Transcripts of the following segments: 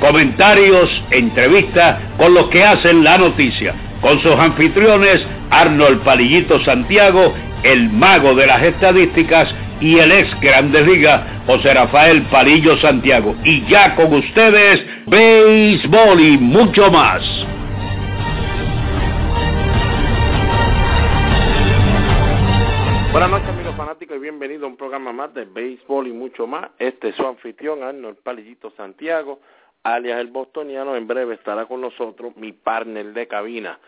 Comentarios, entrevistas con los que hacen la noticia, con sus anfitriones Arnold Palillito Santiago el mago de las estadísticas y el ex Grandes Ligas, José Rafael Palillo Santiago. Y ya con ustedes, béisbol y mucho más. Buenas noches amigos fanáticos y bienvenidos a un programa más de béisbol y mucho más. Este es su anfitrión Arnold Palillito Santiago, alias el bostoniano. En breve estará con nosotros mi partner de cabina,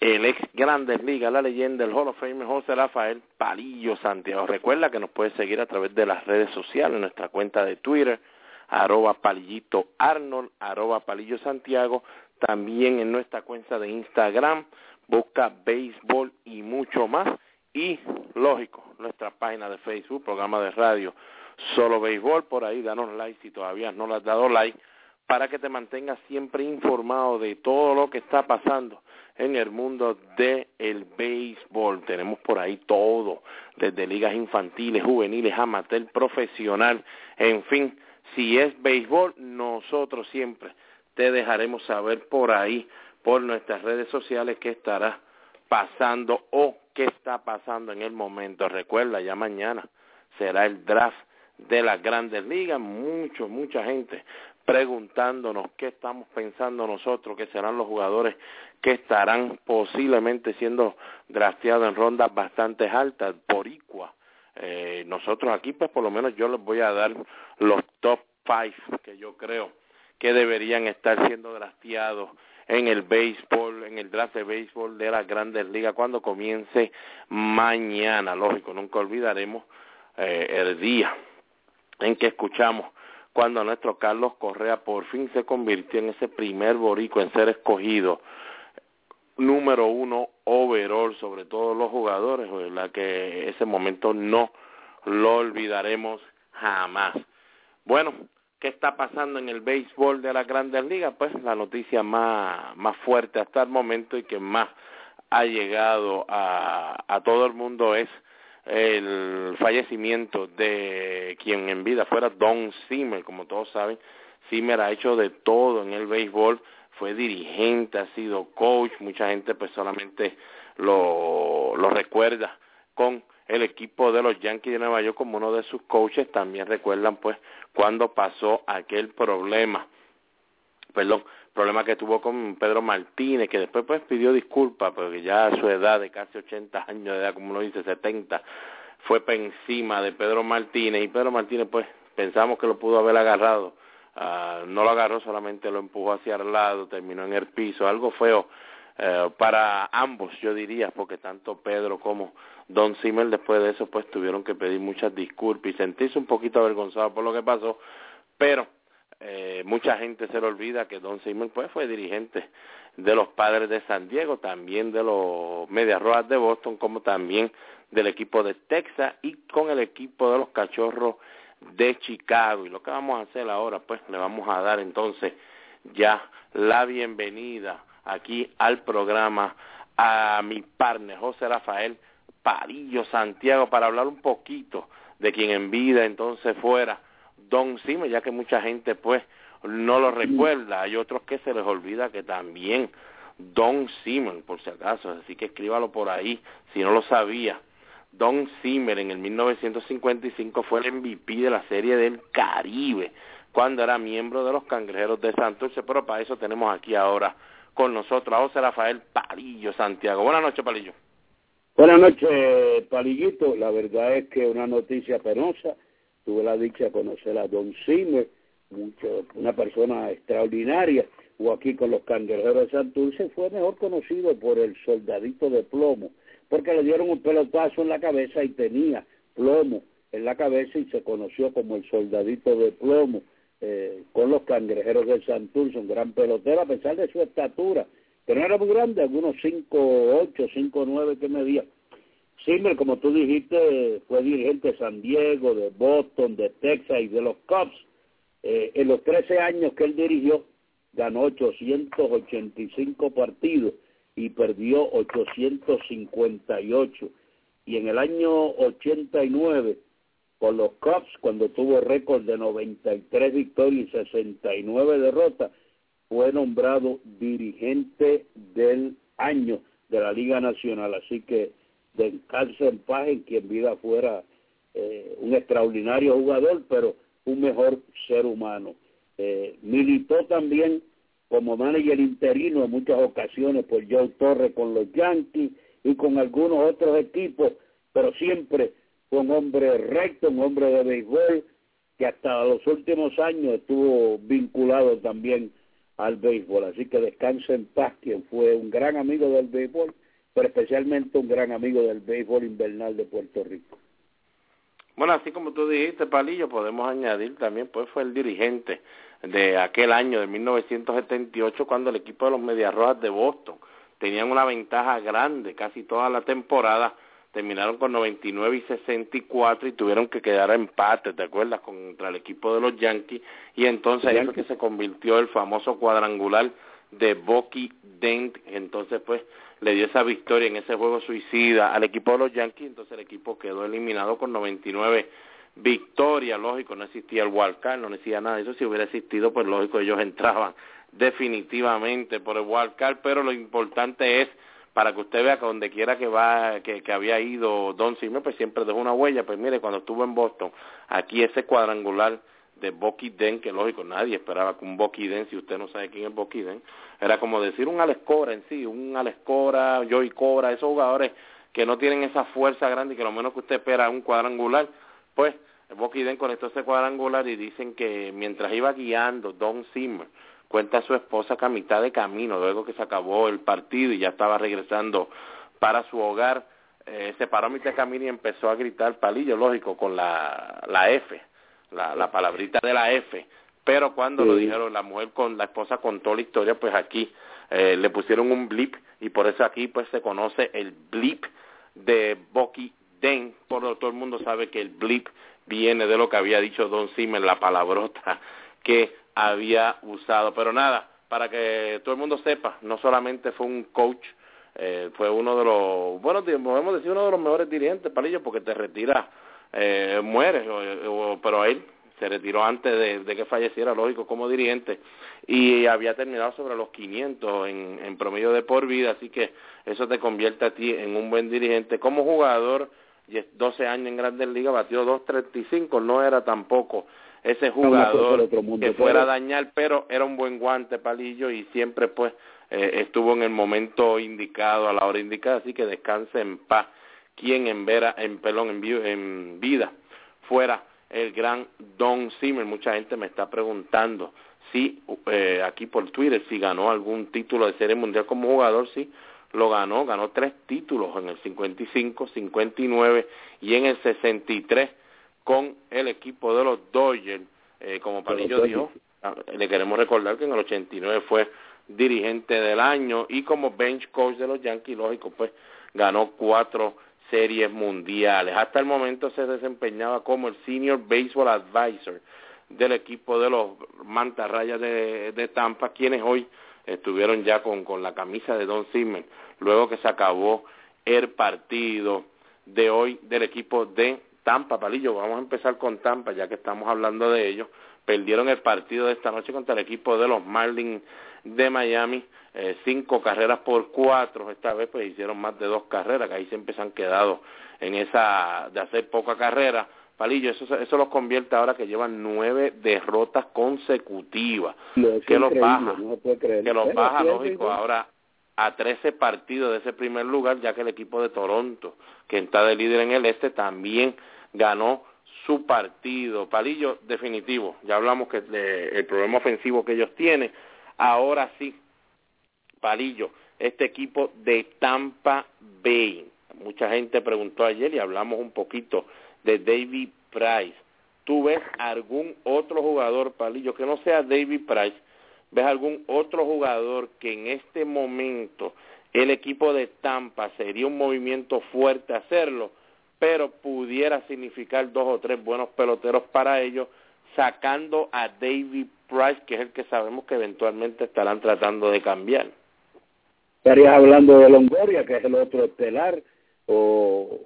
el ex Grandes Ligas, la leyenda, el Hall of Fame José Rafael Palillo Santiago. Recuerda que nos puedes seguir a través de las redes sociales, en nuestra cuenta de Twitter, arroba palillito Arnold, arroba palillo Santiago, también en nuestra cuenta de Instagram, busca béisbol y mucho más, y lógico, nuestra página de Facebook, programa de radio, solo béisbol, por ahí danos like si todavía no le has dado like, para que te mantengas siempre informado de todo lo que está pasando en el mundo del el béisbol. Tenemos por ahí todo, desde ligas infantiles, juveniles, amateur, profesional, en fin, si es béisbol, nosotros siempre te dejaremos saber por ahí, por nuestras redes sociales, qué estará pasando o qué está pasando en el momento. Recuerda, ya mañana será el draft de las grandes ligas, mucho, mucha gente preguntándonos qué estamos pensando nosotros que serán los jugadores que estarán posiblemente siendo drafteados en rondas bastante altas, por igual. Eh, nosotros aquí, pues por lo menos yo les voy a dar los top five que yo creo que deberían estar siendo drafteados en el béisbol, en el draft de béisbol de las grandes ligas cuando comience mañana. Lógico, nunca olvidaremos eh, el día en que escuchamos cuando nuestro Carlos Correa por fin se convirtió en ese primer borico en ser escogido número uno overall sobre todos los jugadores, la que ese momento no lo olvidaremos jamás. Bueno, ¿qué está pasando en el béisbol de las grandes ligas? Pues la noticia más, más fuerte hasta el momento y que más ha llegado a, a todo el mundo es el fallecimiento de quien en vida fuera Don Zimmer, como todos saben, Zimmer ha hecho de todo en el béisbol, fue dirigente, ha sido coach, mucha gente pues solamente lo, lo recuerda con el equipo de los Yankees de Nueva York como uno de sus coaches, también recuerdan pues cuando pasó aquel problema, perdón, problema que tuvo con Pedro Martínez, que después pues pidió disculpas, porque ya a su edad de casi 80 años de edad, como uno dice, 70, fue por encima de Pedro Martínez, y Pedro Martínez pues pensamos que lo pudo haber agarrado, uh, no lo agarró, solamente lo empujó hacia el lado, terminó en el piso, algo feo uh, para ambos, yo diría, porque tanto Pedro como Don Zimmer después de eso pues tuvieron que pedir muchas disculpas y sentirse un poquito avergonzado por lo que pasó, pero eh, mucha gente se le olvida que Don Simon pues, fue dirigente de los padres de San Diego, también de los Medias Rojas de Boston, como también del equipo de Texas y con el equipo de los Cachorros de Chicago. Y lo que vamos a hacer ahora, pues le vamos a dar entonces ya la bienvenida aquí al programa a mi partner José Rafael Parillo Santiago para hablar un poquito de quien en vida entonces fuera Don Zimmer, ya que mucha gente pues no lo recuerda. Hay otros que se les olvida que también Don Zimmer, por si acaso, así que escríbalo por ahí si no lo sabía. Don Zimmer en el 1955 fue el MVP de la Serie del Caribe cuando era miembro de los Cangrejeros de Santurce, pero para eso tenemos aquí ahora con nosotros a José Rafael Palillo Santiago. Buenas noches, Palillo. Buenas noches, Palillito. La verdad es que una noticia penosa tuve la dicha de conocer a Don Zimmer, mucho, una persona extraordinaria, o aquí con los cangrejeros de Santurce, fue mejor conocido por el soldadito de plomo, porque le dieron un pelotazo en la cabeza y tenía plomo en la cabeza y se conoció como el soldadito de plomo eh, con los cangrejeros de Santurce, un gran pelotero a pesar de su estatura que no era muy grande, algunos 5'8", 5'9", que medía. Zimmer, como tú dijiste, fue dirigente de San Diego, de Boston, de Texas y de los Cubs. Eh, en los 13 años que él dirigió, ganó 885 partidos y perdió 858. Y en el año 89, con los Cubs, cuando tuvo récord de 93 victorias y 69 derrotas, fue nombrado dirigente del año de la Liga Nacional. Así que descanso en paz en quien vida fuera eh, un extraordinario jugador, pero un mejor ser humano. Eh, militó también como manager interino en muchas ocasiones por Joe Torres con los Yankees y con algunos otros equipos, pero siempre fue un hombre recto, un hombre de béisbol, que hasta los últimos años estuvo vinculado también al béisbol. Así que descanse en paz, quien fue un gran amigo del béisbol, pero especialmente un gran amigo del béisbol invernal de Puerto Rico. Bueno, así como tú dijiste, Palillo, podemos añadir también, pues fue el dirigente de aquel año de 1978 cuando el equipo de los Medias Rojas de Boston tenían una ventaja grande casi toda la temporada, terminaron con 99 y 64 y tuvieron que quedar a empate, ¿te acuerdas? Contra el equipo de los Yankees y entonces ahí fue que se convirtió el famoso cuadrangular de Bucky Dent, entonces pues le dio esa victoria en ese juego suicida al equipo de los Yankees, entonces el equipo quedó eliminado con 99 victorias, lógico, no existía el wildcard, no existía nada de eso, si hubiera existido, pues lógico, ellos entraban definitivamente por el wildcard, pero lo importante es para que usted vea que donde quiera que va, que, que había ido Don Simon, pues siempre dejó una huella, pues mire, cuando estuvo en Boston, aquí ese cuadrangular de Bucky Den, que lógico, nadie esperaba que un Bucky Den, si usted no sabe quién es Bucky Den, era como decir un Alex Cora en sí, un Alex Cora, Joey Cora, esos jugadores que no tienen esa fuerza grande y que lo menos que usted espera un cuadrangular, pues Bucky Den conectó ese cuadrangular y dicen que mientras iba guiando Don Zimmer, cuenta a su esposa que a mitad de camino, luego que se acabó el partido y ya estaba regresando para su hogar, eh, se paró a mitad de camino y empezó a gritar palillo, lógico, con la, la F, la, la palabrita de la F, pero cuando lo dijeron la mujer con la esposa contó la historia pues aquí eh, le pusieron un blip y por eso aquí pues se conoce el blip de Bucky Den. Por todo el mundo sabe que el blip viene de lo que había dicho Don Zimmer la palabrota que había usado. Pero nada para que todo el mundo sepa no solamente fue un coach eh, fue uno de los bueno podemos decir uno de los mejores dirigentes palillo porque te retira eh, mueres pero él se retiró antes de, que falleciera, lógico, como dirigente, y había terminado sobre los 500 en, en promedio de por vida, así que eso te convierte a ti en un buen dirigente. Como jugador, 12 años en Grandes Ligas, batió 2.35, no era tampoco ese jugador que fuera a dañar, pero era un buen guante, palillo, y siempre pues eh, estuvo en el momento indicado, a la hora indicada, así que descanse en paz. Quien en, vera, en, pelón, en, en vida fuera el gran Don Zimmer. Mucha gente me está preguntando si eh, aquí por Twitter si ganó algún título de serie mundial como jugador, sí, lo ganó, ganó tres títulos en el 55, 59 y en el 63 con el equipo de los Dodgers, eh, como Palillo dijo, ah, le queremos recordar que en el 89 fue dirigente del año y como bench coach de los Yankees, lógico, pues ganó cuatro series mundiales. Hasta el momento se desempeñaba como el Senior Baseball Advisor del equipo de los Mantarrayas de, de Tampa, quienes hoy estuvieron ya con, con la camisa de Don Zimmer, luego que se acabó el partido de hoy del equipo de Tampa, Palillo. Vamos a empezar con Tampa, ya que estamos hablando de ellos. Perdieron el partido de esta noche contra el equipo de los Marlins de Miami, eh, cinco carreras por cuatro, esta vez pues hicieron más de dos carreras, que ahí siempre se han quedado en esa de hacer poca carrera. Palillo, eso, eso los convierte ahora que llevan nueve derrotas consecutivas, que los baja, que los baja, lógico, ahora a trece partidos de ese primer lugar, ya que el equipo de Toronto, que está de líder en el este, también ganó su partido. Palillo, definitivo, ya hablamos que el problema ofensivo que ellos tienen, Ahora sí, Palillo, este equipo de Tampa Bay. Mucha gente preguntó ayer y hablamos un poquito de David Price. ¿Tú ves algún otro jugador, Palillo, que no sea David Price, ¿Ves algún otro jugador que en este momento el equipo de Tampa sería un movimiento fuerte hacerlo, pero pudiera significar dos o tres buenos peloteros para ellos, sacando a David Price, que es el que sabemos que eventualmente estarán tratando de cambiar. Estarías hablando de Longoria, que es el otro estelar, o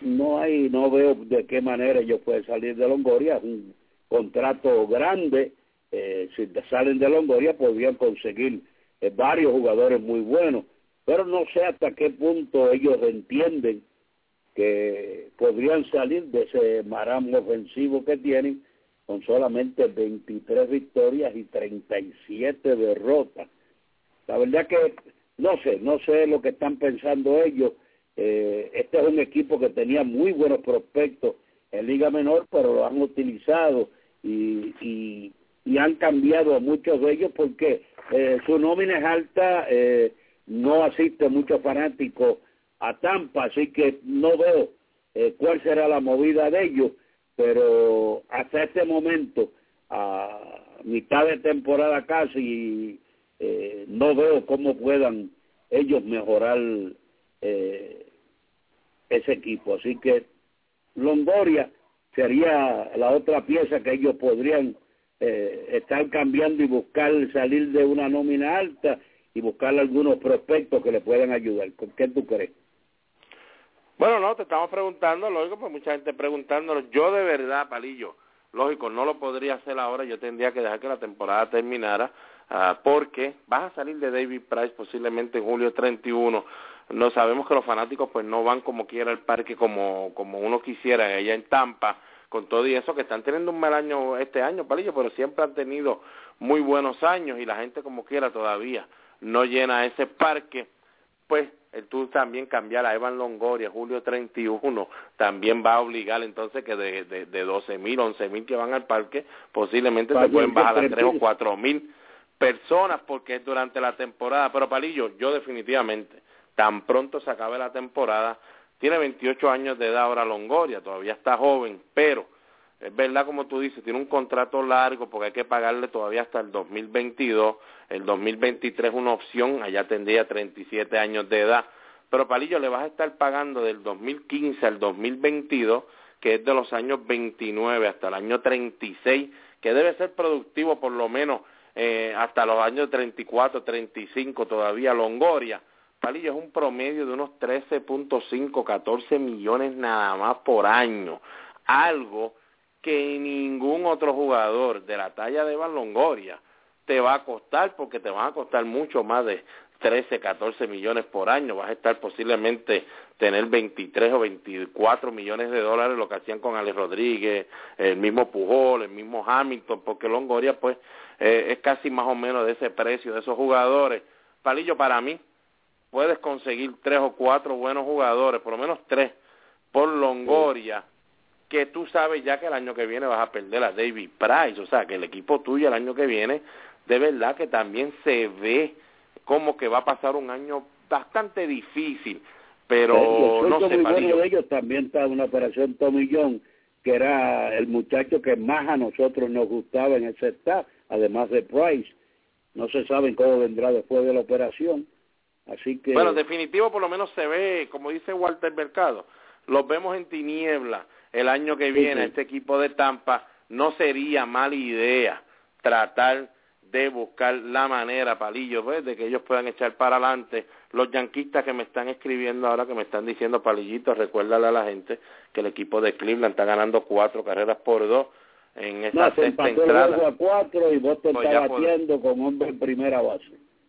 no hay, no veo de qué manera ellos pueden salir de Longoria, un contrato grande, eh, si salen de Longoria podrían conseguir eh, varios jugadores muy buenos, pero no sé hasta qué punto ellos entienden que podrían salir de ese maramo ofensivo que tienen con solamente 23 victorias y 37 derrotas. La verdad que no sé, no sé lo que están pensando ellos. Eh, este es un equipo que tenía muy buenos prospectos en Liga Menor, pero lo han utilizado y, han cambiado a muchos de ellos porque eh, su nómina es alta, eh, no asiste muchos fanáticos a Tampa, así que no veo cuál será la movida de ellos, pero hasta este momento, a mitad de temporada casi, eh, no veo cómo puedan ellos mejorar eh, ese equipo. Así que Longoria sería la otra pieza que ellos podrían eh, estar cambiando y buscar salir de una nómina alta y buscar algunos prospectos que le puedan ayudar. ¿Con qué tú crees? Bueno, no, te estamos preguntando, lógico, pues mucha gente preguntándolo. Yo de verdad, Palillo, lógico, no lo podría hacer ahora, yo tendría que dejar que la temporada terminara, uh, porque vas a salir de David Price posiblemente en julio 31. No sabemos que los fanáticos pues no van como quiera al parque como, como uno quisiera allá en Tampa, con todo y eso que están teniendo un mal año este año, Palillo, pero siempre han tenido muy buenos años y la gente como quiera todavía no llena ese parque, pues el tú también cambiar a Evan Longoria, julio 31, también va a obligar entonces que de, de, de 12 mil, 11 mil que van al parque, posiblemente se pueden bajar a 3 o 4 mil personas porque es durante la temporada. Pero Palillo, yo definitivamente, tan pronto se acabe la temporada, tiene 28 años de edad ahora Longoria, todavía está joven, pero es verdad como tú dices, tiene un contrato largo porque hay que pagarle todavía hasta el 2022, el 2023 es una opción, allá tendría 37 años de edad, pero Palillo le vas a estar pagando del 2015 al 2022, que es de los años 29 hasta el año 36, que debe ser productivo por lo menos eh, hasta los años 34, 35 todavía Longoria. Palillo es un promedio de unos 13.5, 14 millones nada más por año, algo que ningún otro jugador de la talla de Van Longoria te va a costar porque te van a costar mucho más de 13, 14 millones por año, vas a estar posiblemente tener 23 o 24 millones de dólares, lo que hacían con Alex Rodríguez, el mismo Pujol, el mismo Hamilton, porque Longoria pues eh, es casi más o menos de ese precio de esos jugadores. Palillo, para mí, puedes conseguir tres o cuatro buenos jugadores, por lo menos tres, por Longoria, que tú sabes ya que el año que viene vas a perder a David Price, o sea, que el equipo tuyo el año que viene, de verdad que también se ve como que va a pasar un año bastante difícil, pero no sé, bueno de ellos también está una operación John, que era el muchacho que más a nosotros nos gustaba en ese staff, además de Price. No se sabe cómo vendrá después de la operación. Así que... Bueno, definitivo por lo menos se ve, como dice Walter Mercado, los vemos en tiniebla el año que viene, este equipo de Tampa, no sería mala idea tratar de buscar la manera, Palillo, pues, de que ellos puedan echar para adelante. Los yanquistas que me están escribiendo ahora, que me están diciendo, Palillito, recuérdale a la gente que el equipo de Cleveland está ganando cuatro carreras por dos en esa no, sexta entrada. a cuatro y Boston pues está batiendo con hombre en primera base.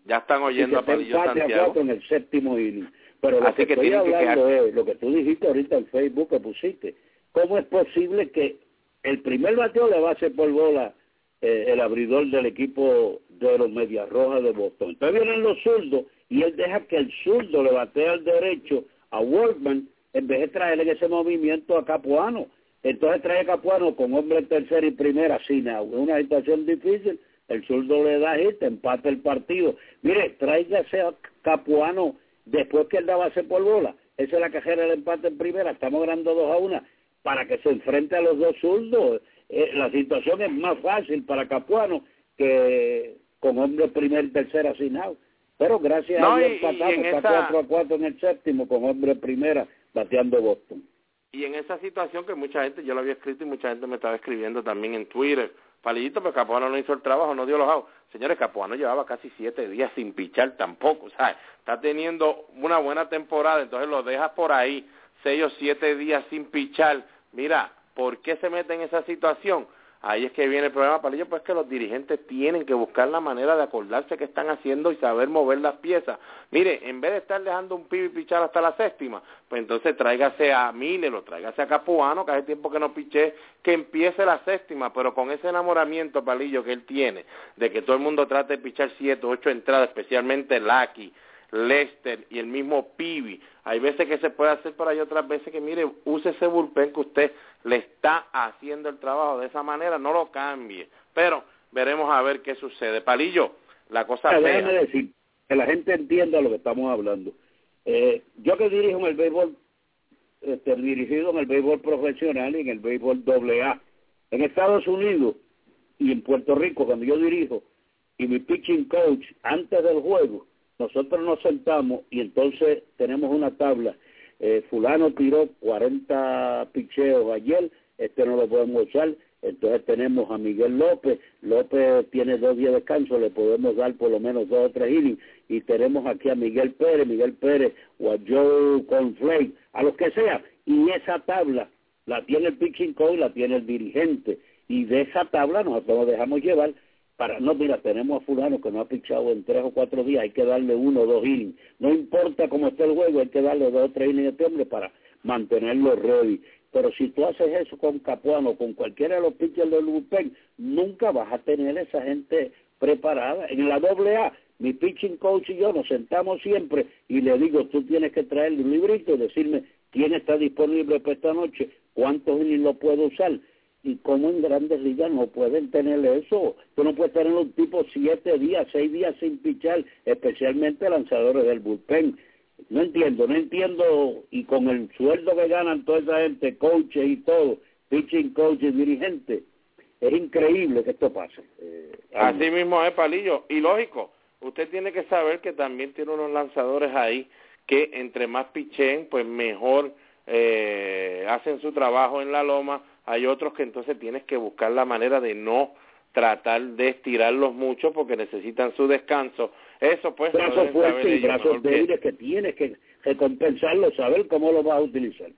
Ya están oyendo a Palillo Santiago. A cuatro en el séptimo inning. Pero lo que, estoy hablando es lo que tú dijiste ahorita en Facebook que pusiste. ¿Cómo es posible que el primer bateo le va a hacer por bola eh, el abridor del equipo de los Medias Rojas de Boston? Entonces vienen los zurdos y él deja que el zurdo le batee al derecho a Workman en vez de traerle ese movimiento a Capuano. Entonces trae a Capuano con hombre en tercera y primera sin una situación difícil. El zurdo le da hit, empata el partido. Mire, tráigase a Capuano después que él da base por bola. Esa es la cajera del empate en primera. Estamos ganando dos a una para que se enfrente a los dos zurdos. Eh, la situación es más fácil para Capuano que con hombre primer y tercera asignado. Pero gracias a Dios empatamos, está 4 a 4 en el séptimo con hombre primera bateando Boston. Y en esa situación que mucha gente, yo lo había escrito y mucha gente me estaba escribiendo también en Twitter, Palillito, pero Capuano no hizo el trabajo, no dio los outs. Señores, Capuano llevaba casi siete días sin pichar tampoco, o sea, está teniendo una buena temporada, entonces lo dejas por ahí, seis o siete días sin pichar. Mira, ¿por qué se mete en esa situación? Ahí es que viene el problema para ellos, pues que los dirigentes tienen que buscar la manera de acordarse qué están haciendo y saber mover las piezas. Mire, en vez de estar dejando un pibe pichar hasta la séptima, pues entonces tráigase a Miller o tráigase a Capuano, que hace tiempo que no piché, que empiece la séptima, pero con ese enamoramiento, Palillo, que él tiene, de que todo el mundo trate de pichar siete, ocho entradas, especialmente Lucky, Lester y el mismo Pibi. Hay veces que se puede hacer, pero hay otras veces que, mire, use ese bullpen que usted le está haciendo el trabajo de esa manera, no lo cambie. Pero veremos a ver qué sucede. Palillo, la cosa Déjame decir, que la gente entienda lo que estamos hablando. Eh, yo que dirijo en el béisbol, este, dirigido en el béisbol profesional y en el béisbol doble A. En Estados Unidos y en Puerto Rico, cuando yo dirijo, y mi pitching coach, antes del juego, nosotros nos sentamos y entonces tenemos una tabla. Eh, fulano tiró 40 picheos ayer, este no lo podemos usar, entonces tenemos a Miguel López, López tiene dos días de descanso, le podemos dar por lo menos dos o tres innings, y tenemos aquí a Miguel Pérez, Miguel Pérez o a Joe Conflake, a los que sea, y esa tabla la tiene el pitching coach, la tiene el dirigente, y de esa tabla nosotros nos dejamos llevar para, no, mira, tenemos a fulano que no ha pichado en tres o cuatro días, hay que darle uno o dos innings. No importa cómo esté el juego, hay que darle dos o tres innings a este hombre para mantenerlo ready. Pero si tú haces eso con Capuano, con cualquiera de los pitchers del bullpen, nunca vas a tener esa gente preparada. En la doble A, mi pitching coach y yo nos sentamos siempre y le digo, tú tienes que traerle un librito y decirme quién está disponible para esta noche, cuántos innings lo puedo usar y como en grandes ligas no pueden tener eso. Tú no puedes tener un tipo siete días, seis días sin pichar, especialmente lanzadores del bullpen. No entiendo, no entiendo, y con el sueldo que ganan toda esa gente, coaches y todo, pitching coaches, dirigentes, es increíble que esto pase. Eh, Así mismo es, Palillo, y lógico, usted tiene que saber que también tiene unos lanzadores ahí que entre más pichen, pues mejor eh, hacen su trabajo en la loma, hay otros que entonces tienes que buscar la manera de no tratar de estirarlos mucho porque necesitan su descanso. Eso pues... Brazos fuertes y brazos débiles que... tienes que recompensarlo, saber cómo lo vas a utilizar.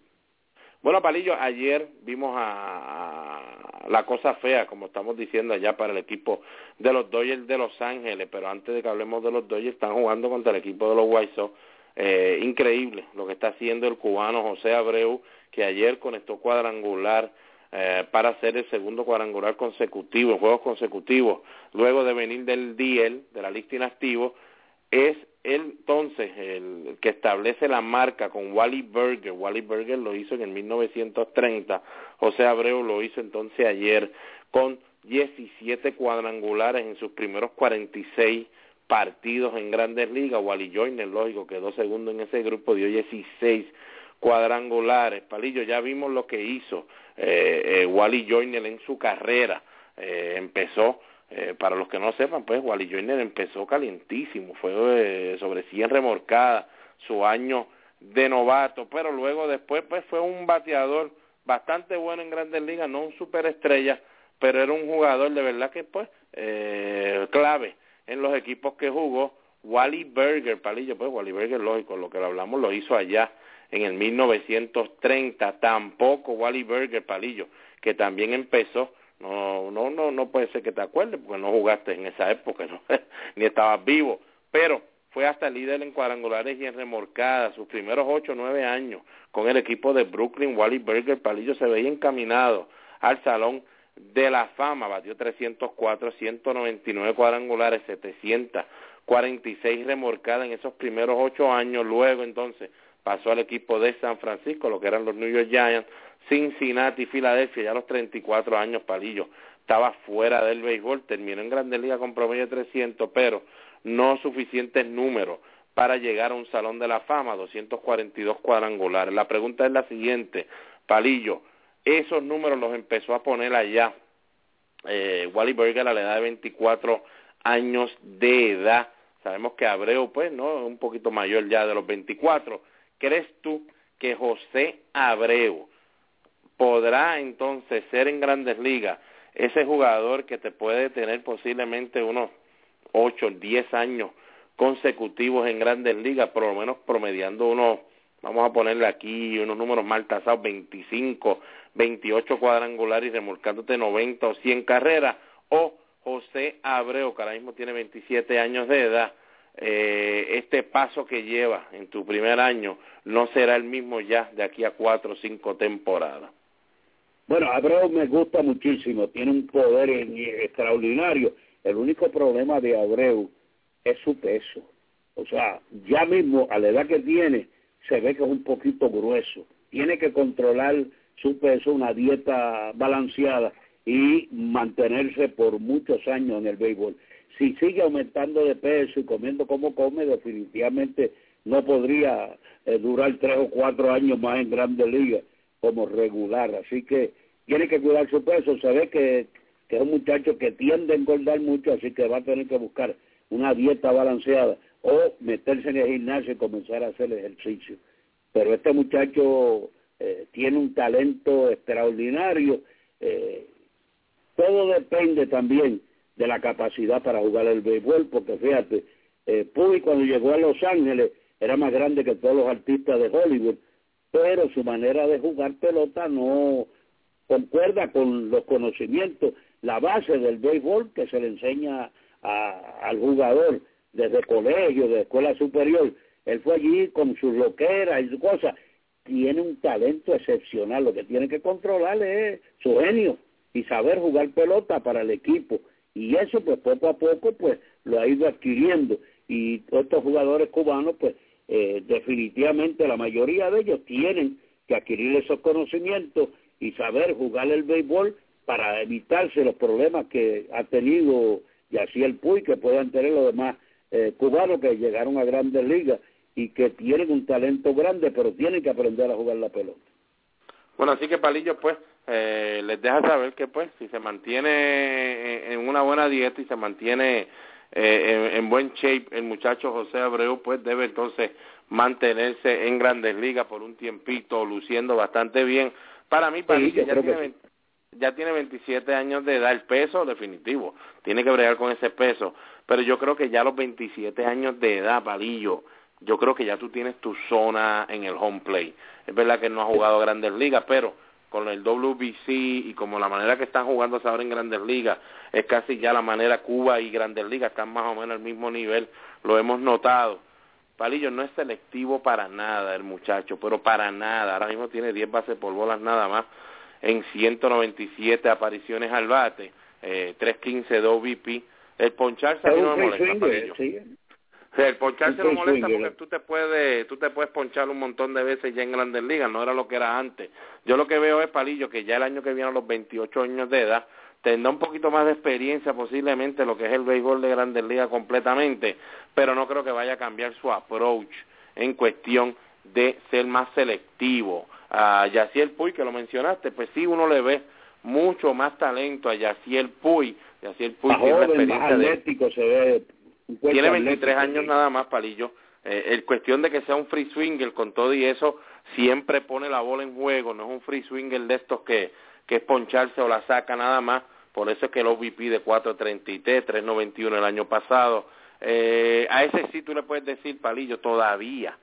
Bueno, Palillo, ayer vimos a, la cosa fea, como estamos diciendo allá para el equipo de los Dodgers de Los Ángeles, pero antes de que hablemos de los Dodgers, están jugando contra el equipo de los White Sox. Eh, increíble lo que está haciendo el cubano José Abreu, que ayer conectó cuadrangular eh, para hacer el segundo cuadrangular consecutivo, juegos consecutivos, luego de venir del DL, de la lista inactivo, es él entonces el que establece la marca con Wally Berger. Wally Berger lo hizo en el 1930, José Abreu lo hizo entonces ayer con 17 cuadrangulares en sus primeros 46 partidos en grandes ligas. Wally Joyner, lógico, quedó segundo en ese grupo, dio 16 cuadrangulares. Palillo, ya vimos lo que hizo eh, eh, Wally Joyner en su carrera. Eh, empezó, eh, para los que no sepan, pues Wally Joyner empezó calientísimo, fue sobre 100 remorcadas, su año de novato, pero luego después pues fue un bateador bastante bueno en grandes ligas, no un superestrella, pero era un jugador de verdad que pues eh, clave en los equipos que jugó. Wally Berger, palillo, pues Wally Berger, lógico, lo que lo hablamos lo hizo allá en el 1930, tampoco Wally Berger Palillo, que también empezó, no, no, no, no puede ser que te acuerdes, porque no jugaste en esa época, ni estabas vivo, pero fue hasta líder en cuadrangulares y en remorcadas, sus primeros ocho o nueve años con el equipo de Brooklyn, Wally Berger Palillo se veía encaminado al salón de la fama, batió 304, 199 cuadrangulares, 746 remorcadas en esos primeros ocho años, luego entonces pasó al equipo de San Francisco, lo que eran los New York Giants, Cincinnati, Filadelfia, ya a los 34 años Palillo estaba fuera del béisbol, terminó en Grandes Ligas con promedio de 300, pero no suficientes números para llegar a un Salón de la Fama, 242 cuadrangulares. La pregunta es la siguiente, Palillo, esos números los empezó a poner allá eh, Wally Berger a la edad de 24 años de edad. Sabemos que Abreu, pues, no, un poquito mayor ya de los 24. ¿Crees tú que José Abreu podrá entonces ser en grandes ligas ese jugador que te puede tener posiblemente unos 8, 10 años consecutivos en grandes ligas, por lo menos promediando unos, vamos a ponerle aquí unos números mal tasados, 25, 28 cuadrangulares y remolcándote 90 o 100 carreras, o José Abreu, que ahora mismo tiene 27 años de edad, eh, este paso que lleva en tu primer año no será el mismo ya de aquí a cuatro o cinco temporadas. Bueno, Abreu me gusta muchísimo, tiene un poder extraordinario. El único problema de Abreu es su peso. O sea, ya mismo a la edad que tiene, se ve que es un poquito grueso. Tiene que controlar su peso, una dieta balanceada y mantenerse por muchos años en el béisbol. Si sigue aumentando de peso y comiendo como come, definitivamente no podría eh, durar tres o cuatro años más en Grandes Ligas como regular. Así que tiene que cuidar su peso. Se ve que, que es un muchacho que tiende a engordar mucho, así que va a tener que buscar una dieta balanceada o meterse en el gimnasio y comenzar a hacer ejercicio. Pero este muchacho eh, tiene un talento extraordinario. Eh, todo depende también de la capacidad para jugar el béisbol, porque fíjate, eh, Puy cuando llegó a Los Ángeles era más grande que todos los artistas de Hollywood, pero su manera de jugar pelota no concuerda con los conocimientos, la base del béisbol que se le enseña al jugador desde colegio, de escuela superior. Él fue allí con sus loqueras y sus cosas. Tiene un talento excepcional. Lo que tiene que controlar es su genio y saber jugar pelota para el equipo. Y eso, pues poco a poco, pues lo ha ido adquiriendo. Y estos jugadores cubanos, pues eh, definitivamente la mayoría de ellos tienen que adquirir esos conocimientos y saber jugar el béisbol para evitarse los problemas que ha tenido y así el Puy que puedan tener los demás eh, cubanos que llegaron a grandes ligas y que tienen un talento grande, pero tienen que aprender a jugar la pelota. Bueno, así que Palillo, pues, eh, les deja saber que, pues, si se mantiene en una buena dieta y se mantiene eh, en, buen shape el muchacho José Abreu, pues debe entonces mantenerse en grandes ligas por un tiempito, luciendo bastante bien. Para mí, Palillo, ya tiene, ya tiene 27 años de edad, el peso definitivo, tiene que bregar con ese peso, pero yo creo que ya a los 27 años de edad, Palillo, yo creo que ya tú tienes tu zona en el home play. Es verdad que no ha jugado grandes ligas, pero con el WBC y como la manera que están jugando ahora en grandes ligas, es casi ya la manera Cuba y grandes ligas están más o menos al mismo nivel, lo hemos notado. Palillo no es selectivo para nada el muchacho, pero para nada. Ahora mismo tiene 10 bases por bolas nada más en 197 apariciones al bate, eh, 315 de OVP. El poncharse a mí no me molesta, el poncharse no molesta porque tú te puedes tú te puedes ponchar un montón de veces ya en Grandes Ligas, no era lo que era antes. Yo lo que veo es, Palillo, que ya el año que viene a los 28 años de edad tendrá un poquito más de experiencia posiblemente lo que es el béisbol de Grandes Ligas completamente, pero no creo que vaya a cambiar su approach en cuestión de ser más selectivo a Yaciel Puy, que lo mencionaste, pues sí, uno le ve mucho más talento a Yaciel Puy. Yaciel Puy tiene una experiencia de... se ve tiene 23 años nada más, Palillo. Eh, el cuestión de que sea un free swinger con todo y eso, siempre pone la bola en juego, no es un free swinger de estos que, que es poncharse o la saca nada más, por eso es que el OVP de 4.33, 3.91 el año pasado. Eh, a ese sí tú le puedes decir, Palillo, todavía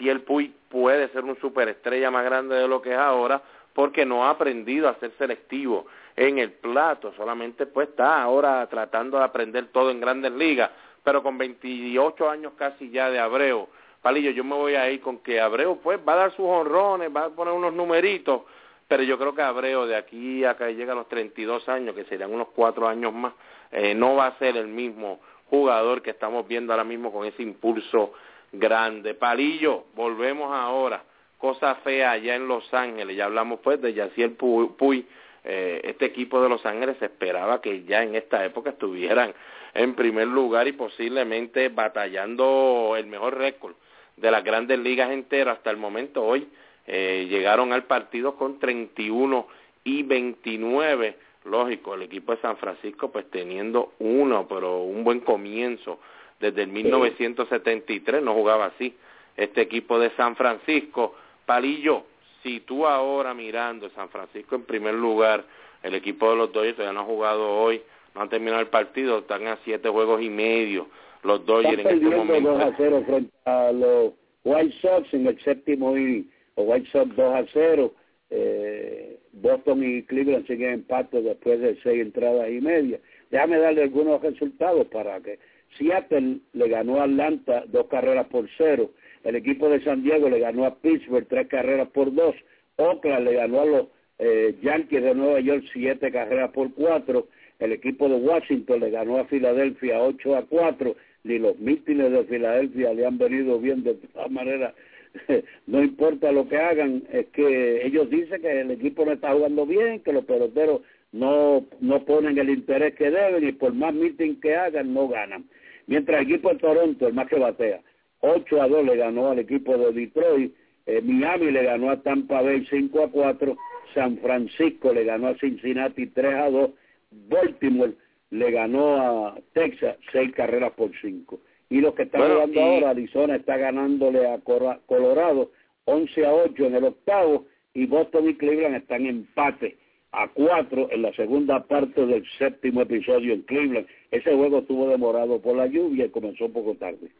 el Puy puede ser un superestrella más grande de lo que es ahora porque no ha aprendido a ser selectivo en el plato, solamente pues está ahora tratando de aprender todo en grandes ligas, pero con 28 años casi ya de Abreu, Palillo, yo me voy a ir con que Abreu pues va a dar sus honrones, va a poner unos numeritos, pero yo creo que Abreu de aquí a que llega a los 32 años, que serían unos cuatro años más, eh, no va a ser el mismo jugador que estamos viendo ahora mismo con ese impulso grande. Palillo, volvemos ahora. Cosa fea allá en Los Ángeles. Ya hablamos pues de Yaciel Puy. Eh, este equipo de Los Ángeles esperaba que ya en esta época estuvieran en primer lugar y posiblemente batallando el mejor récord de las grandes ligas enteras hasta el momento. Hoy eh, llegaron al partido con 31 y 29 lógico, el equipo de San Francisco pues teniendo uno, pero un buen comienzo. Desde el 1973 no jugaba así. Este equipo de San Francisco, Palillo, si tú ahora mirando San Francisco en primer lugar, el equipo de los Dodgers todavía no ha jugado hoy, no han terminado el partido, están a siete juegos y medio los Dodgers en este momento. 2 a 0 frente a los White Sox en el séptimo y los White Sox 2 a 0. Eh, Boston y Cleveland siguen empate después de seis entradas y media. Déjame darle algunos resultados para que Seattle le ganó a Atlanta dos carreras por cero. El equipo de San Diego le ganó a Pittsburgh tres carreras por dos. Oakland le ganó a los eh, Yankees de Nueva York siete carreras por cuatro. El equipo de Washington le ganó a Filadelfia ocho a cuatro. Ni los mítines de Filadelfia le han venido bien de todas maneras. no importa lo que hagan, es que ellos dicen que el equipo no está jugando bien, que los peloteros no, no ponen el interés que deben y por más meeting que hagan no ganan. Mientras el equipo de Toronto, el más que batea, 8 a 2 le ganó al equipo de Detroit, eh, Miami le ganó a Tampa Bay 5 a 4, San Francisco le ganó a Cincinnati 3 a 2, Baltimore le ganó a Texas 6 carreras por 5. Y los que están jugando ahora, Arizona está ganándole a Colorado 11 a 8 en el octavo y Boston y Cleveland están en empate a 4 en la segunda parte del séptimo episodio en Cleveland. Ese juego estuvo demorado por la lluvia y comenzó poco tarde.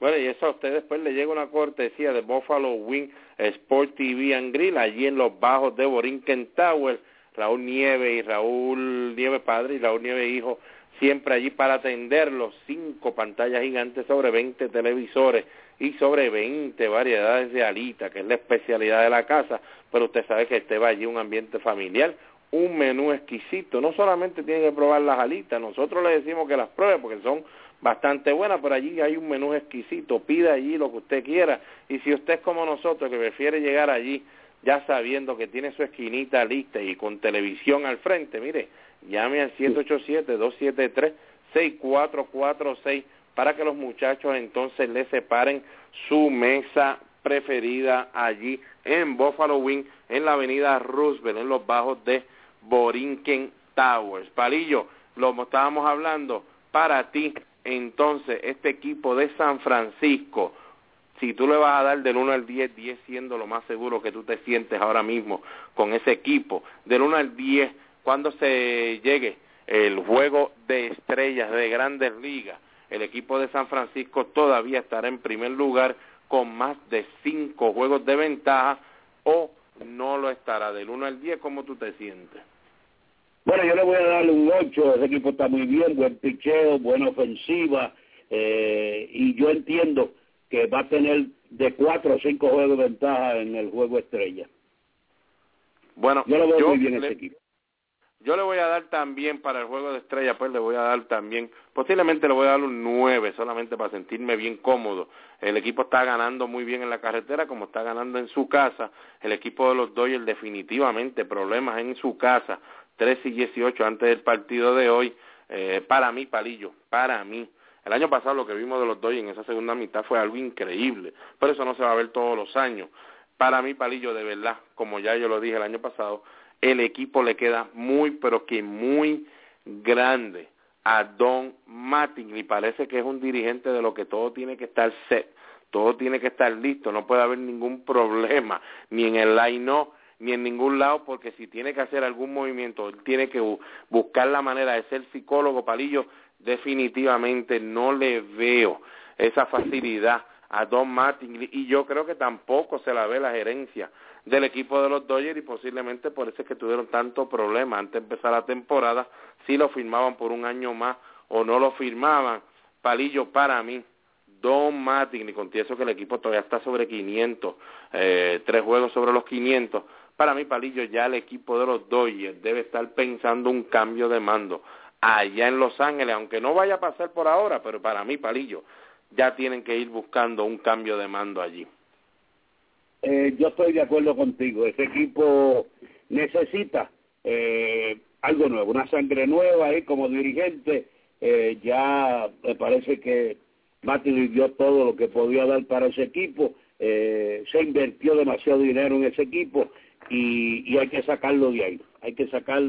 Bueno, y eso a usted después le llega una cortesía de Buffalo Wing Sport TV and Grill, allí en los bajos de Borinquen Tower. Raúl Nieve y Raúl Nieve padre y Raúl Nieve hijo, siempre allí para atenderlos. Cinco pantallas gigantes sobre 20 televisores y sobre 20 variedades de alita, que es la especialidad de la casa. Pero usted sabe que este va allí un ambiente familiar, un menú exquisito. No solamente tiene que probar las alitas, nosotros le decimos que las pruebe porque son bastante buenas, pero allí hay un menú exquisito, pida allí lo que usted quiera y si usted es como nosotros que prefiere llegar allí ya sabiendo que tiene su esquinita lista y con televisión al frente, mire, llame al 787-273-6446 para que los muchachos entonces le separen su mesa preferida allí en Buffalo Wing, en la avenida Roosevelt, en los bajos de Borinquen Towers. Palillo, lo estábamos hablando, para ti, entonces este equipo de San Francisco, si tú le vas a dar del 1 al 10, 10 siendo lo más seguro que tú te sientes ahora mismo con ese equipo, del 1 al 10, cuando se llegue el juego de estrellas de grandes ligas, el equipo de San Francisco todavía estará en primer lugar con más de 5 juegos de ventaja o no lo estará del 1 al 10, ¿cómo tú te sientes? Bueno, yo le voy a darle un 8, ese equipo está muy bien, buen picheo, buena ofensiva, eh, y yo entiendo que va a tener de 4 o 5 juegos de ventaja en el juego estrella. Bueno, yo lo veo muy bien ese equipo. Yo le voy a dar también para el juego de estrella, pues le voy a dar también, posiblemente le voy a dar un 9, solamente para sentirme bien cómodo. El equipo está ganando muy bien en la carretera, como está ganando en su casa. El equipo de los Dodgers definitivamente problemas en su casa. 13 y 18 antes del partido de hoy, eh, para mí, Palillo, para mí. El año pasado lo que vimos de los Dodgers en esa segunda mitad fue algo increíble, pero eso no se va a ver todos los años. Para mí, Palillo, de verdad, como ya yo lo dije el año pasado, el equipo le queda muy, pero que muy grande a Don Mattingly. Parece que es un dirigente de lo que todo tiene que estar set, todo tiene que estar listo, no puede haber ningún problema, ni en el line-up, ni en ningún lado, porque si tiene que hacer algún movimiento, tiene que buscar la manera de ser psicólogo, Palillo, definitivamente no le veo esa facilidad a Don Martin y yo creo que tampoco se la ve la gerencia del equipo de los Dodgers y posiblemente por eso es que tuvieron tanto problema antes de empezar la temporada, si lo firmaban por un año más o no lo firmaban. Palillo para mí, Don Martin, y confieso que el equipo todavía está sobre 500, eh, tres juegos sobre los 500, para mí, Palillo, ya el equipo de los Dodgers debe estar pensando un cambio de mando allá en Los Ángeles, aunque no vaya a pasar por ahora, pero para mí, Palillo, ya tienen que ir buscando un cambio de mando allí. Eh, yo estoy de acuerdo contigo. Ese equipo necesita eh, algo nuevo, una sangre nueva ahí como dirigente. Eh, ya me parece que Mati dio todo lo que podía dar para ese equipo. Eh, se invirtió demasiado dinero en ese equipo y, y hay que sacarlo de ahí. Hay que sacar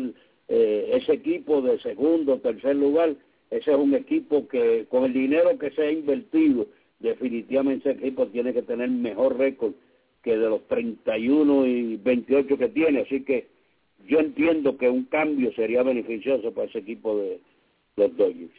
eh, ese equipo de segundo, tercer lugar, ese es un equipo que con el dinero que se ha invertido, definitivamente ese equipo tiene que tener mejor récord que de los 31 y 28 que tiene, así que yo entiendo que un cambio sería beneficioso para ese equipo de los Dodgers.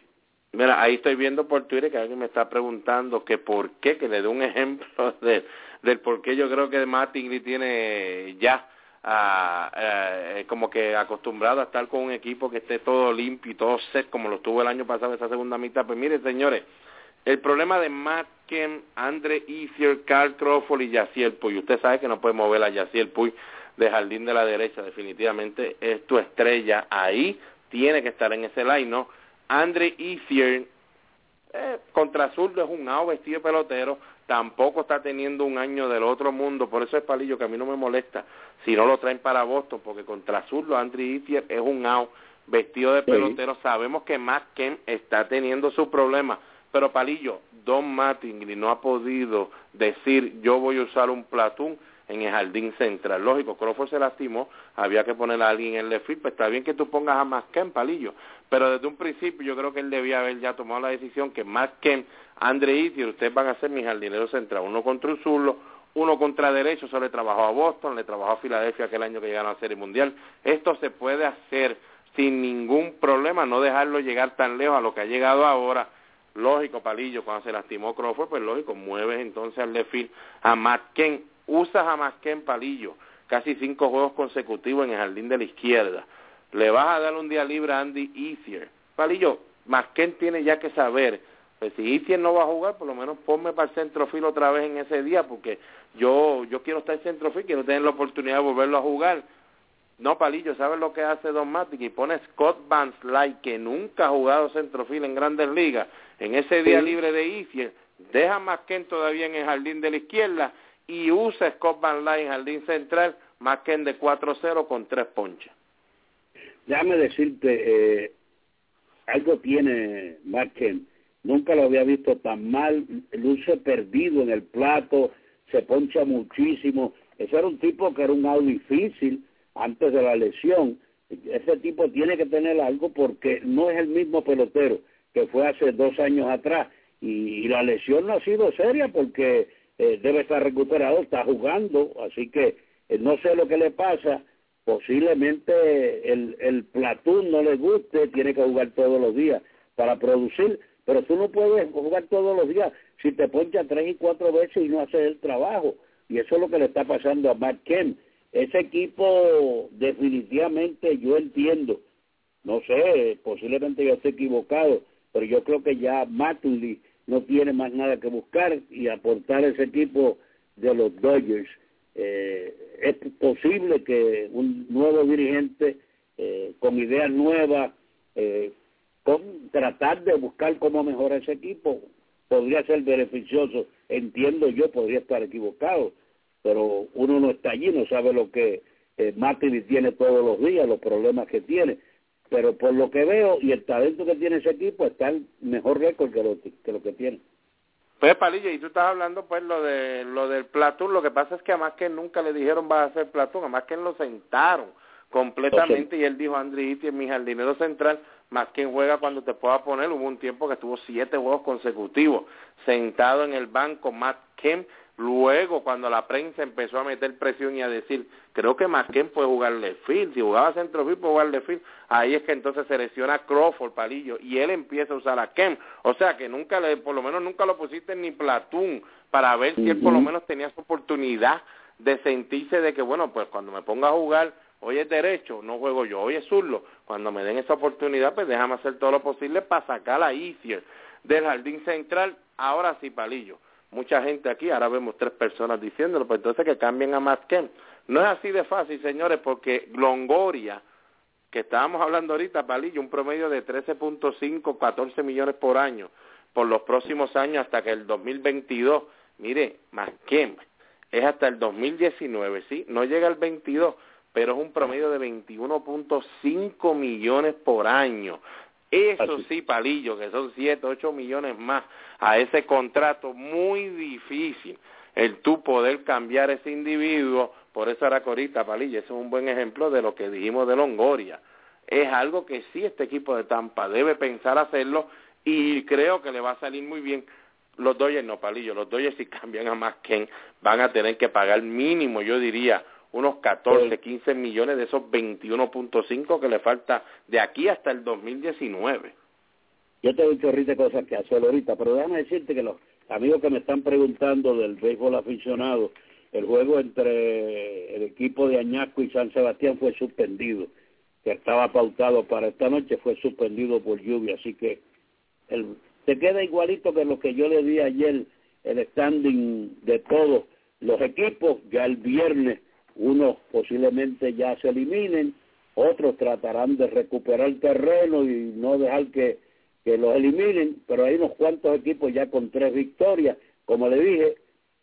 Mira, ahí estoy viendo por Twitter que alguien me está preguntando que por qué, que le dé un ejemplo de, del por qué yo creo que Mattingly tiene ya uh, como que acostumbrado a estar con un equipo que esté todo limpio y todo set como lo tuvo el año pasado esa segunda mitad. Pues mire, señores, el problema de Matt Kemp, Andre Ethier, Carl Crawford y Yaciel Puy, usted sabe que no puede mover a Yaciel Puy de jardín de la derecha, definitivamente es tu estrella. Ahí, tiene que estar en ese line, ¿no? Andre Ethier, eh, contra zurdo es un ao vestido de pelotero, tampoco está teniendo un año del otro mundo, por eso es palillo que a mí no me molesta si no lo traen para Boston, porque contra zurdo Andre Ethier es un ao vestido de pelotero, sabemos que Matt Kemp está teniendo su problema, pero palillo, Don Mattingly no ha podido decir yo voy a usar un platón en el jardín central. Lógico, Crawford se lastimó, había que poner a alguien en el left pues está bien que tú pongas a Masken, palillo, pero desde un principio yo creo que él debía haber ya tomado la decisión que Masken, Andre y ustedes van a ser mis jardineros centrales, uno contra un zurdo, uno contra derecho, eso le trabajó a Boston, le trabajó a Filadelfia aquel año que llegaron a la Serie Mundial. Esto se puede hacer sin ningún problema, no dejarlo llegar tan lejos a lo que ha llegado ahora. Lógico, Palillo, cuando se lastimó Crawford, pues lógico, mueves entonces al left a Matt usas a en Palillo, casi cinco juegos consecutivos en el jardín de la izquierda. Le vas a dar un día libre a Andy Ethier. Palillo, Masken tiene ya que saber, pues si Ethier no va a jugar, por lo menos ponme para el centrofil otra vez en ese día, porque yo yo quiero estar en centrofil, quiero tener la oportunidad de volverlo a jugar. No, Palillo, ¿sabes lo que hace Don Matic? Y pone Scott Van Sly, que nunca ha jugado centrofil en grandes ligas, en ese día libre de Ethier, deja a Masken todavía en el jardín de la izquierda y usa Scott Van Line Jardín Central en de 4-0 con tres ponches. Déjame decirte, eh, algo tiene Marken, nunca lo había visto tan mal, luce perdido en el plato, se poncha muchísimo, ese era un tipo que era un lado difícil antes de la lesión, ese tipo tiene que tener algo porque no es el mismo pelotero que fue hace dos años atrás. Y la lesión no ha sido seria porque eh, debe estar recuperado, está jugando, así que eh, no sé lo que le pasa, posiblemente el, el platón no le guste, tiene que jugar todos los días para producir, pero tú no puedes jugar todos los días si te ponchas tres y cuatro veces y no haces el trabajo, y eso es lo que le está pasando a Matt Kemp. Ese equipo definitivamente yo entiendo, no sé, posiblemente yo esté equivocado, pero yo creo que ya Mattingly no tiene más nada que buscar y aportar ese equipo de los Dodgers. Eh, es posible que un nuevo dirigente eh, con ideas nuevas, eh, con tratar de buscar cómo mejorar ese equipo, podría ser beneficioso. Entiendo yo, podría estar equivocado, pero uno no está allí, no sabe lo que eh, tiene todos los días, los problemas que tiene pero por lo que veo y el talento que tiene ese equipo está el mejor récord que lo que, lo que tiene. Pues Palillo, y tú estás hablando pues lo de lo del Platón, lo que pasa es que además que nunca le dijeron va a ser Platón, además que lo sentaron completamente y él dijo André Iti mi jardinero central, más quien juega cuando te pueda poner, hubo un tiempo que estuvo siete juegos consecutivos sentado en el banco, Matt Kemp Luego, cuando la prensa empezó a meter presión y a decir, creo que Masken puede jugarle field, si jugaba centrofield puede jugarle field, ahí es que entonces se lesiona Crawford, Palillo, y él empieza a usar a Kem. O sea que nunca, le, por lo menos nunca lo pusiste ni Platón para ver si él por lo menos tenía su oportunidad de sentirse de que, bueno, pues cuando me ponga a jugar, hoy es derecho, no juego yo, hoy es zurdo. Cuando me den esa oportunidad, pues déjame hacer todo lo posible para sacar a Easier del jardín central. Ahora sí, Palillo mucha gente aquí, ahora vemos tres personas diciéndolo, pues entonces que cambien a Masken. No es así de fácil, señores, porque Longoria, que estábamos hablando ahorita, Palillo, un promedio de 13.5, 14 millones por año por los próximos años hasta que el 2022, mire, Masken es hasta el 2019, ¿sí? No llega al 22, pero es un promedio de 21.5 millones por año. Eso sí, Palillo, que son 7, 8 millones más a ese contrato, muy difícil el tú poder cambiar ese individuo, por eso era Corita Palillo, ese es un buen ejemplo de lo que dijimos de Longoria. es algo que sí este equipo de Tampa debe pensar hacerlo y creo que le va a salir muy bien. Los Dodgers no, Palillo, los Dodgers si cambian a más Ken van a tener que pagar mínimo, yo diría, unos 14, 15 millones de esos 21.5 que le falta de aquí hasta el 2019. Yo te doy chorrito de cosas que hacer ahorita, pero déjame decirte que los amigos que me están preguntando del béisbol aficionado, el juego entre el equipo de Añasco y San Sebastián fue suspendido, que estaba pautado para esta noche, fue suspendido por lluvia, así que el, te queda igualito que lo que yo le di ayer, el standing de todos los equipos, ya el viernes unos posiblemente ya se eliminen, otros tratarán de recuperar terreno y no dejar que, que los eliminen, pero hay unos cuantos equipos ya con tres victorias, como le dije,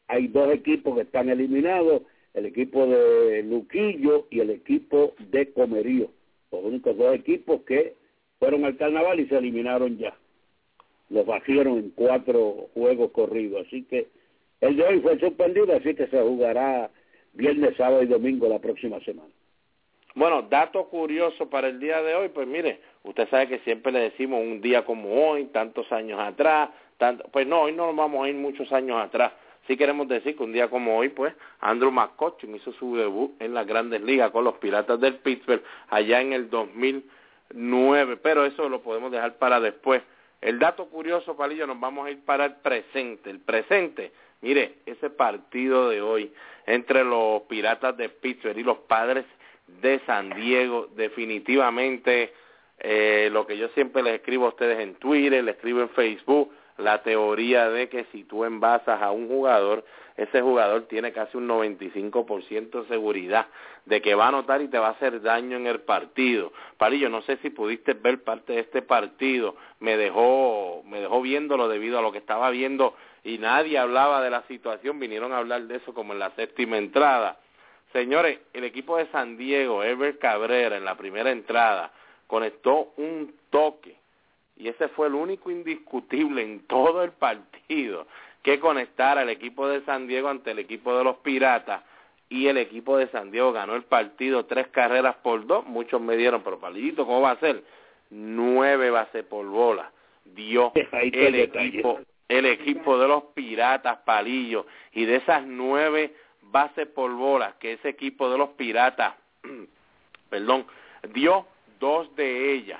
hay dos equipos que están eliminados, el equipo de Luquillo y el equipo de Comerío, los únicos dos equipos que fueron al carnaval y se eliminaron ya. Los bajaron en cuatro juegos corridos, así que el de hoy fue suspendido, así que se jugará viernes, sábado y domingo la próxima semana. Bueno, dato curioso para el día de hoy, pues mire, usted sabe que siempre le decimos un día como hoy, tantos años atrás, tanto, pues no, hoy no nos vamos a ir muchos años atrás, sí queremos decir que un día como hoy, pues, Andrew McCutcheon hizo su debut en las grandes ligas con los Piratas del Pittsburgh allá en el 2009, pero eso lo podemos dejar para después. El dato curioso, Palillo, nos vamos a ir para el presente. El presente, mire, ese partido de hoy entre los Piratas de Pittsburgh y los Padres de San Diego, definitivamente eh, lo que yo siempre les escribo a ustedes en Twitter, les escribo en Facebook, la teoría de que si tú envasas a un jugador, ese jugador tiene casi un 95% de seguridad de que va a anotar y te va a hacer daño en el partido. Parillo, no sé si pudiste ver parte de este partido, me dejó, me dejó viéndolo debido a lo que estaba viendo y nadie hablaba de la situación, vinieron a hablar de eso como en la séptima entrada. Señores, el equipo de San Diego, Ever Cabrera, en la primera entrada, conectó un toque y ese fue el único indiscutible en todo el partido que conectara al equipo de San Diego ante el equipo de los Piratas y el equipo de San Diego ganó el partido tres carreras por dos, muchos me dieron, pero palillito, ¿cómo va a ser? Nueve bases por bola, dio el equipo, el equipo de los Piratas, Palillo, y de esas nueve bases por bola que ese equipo de los Piratas, perdón, dio dos de ellas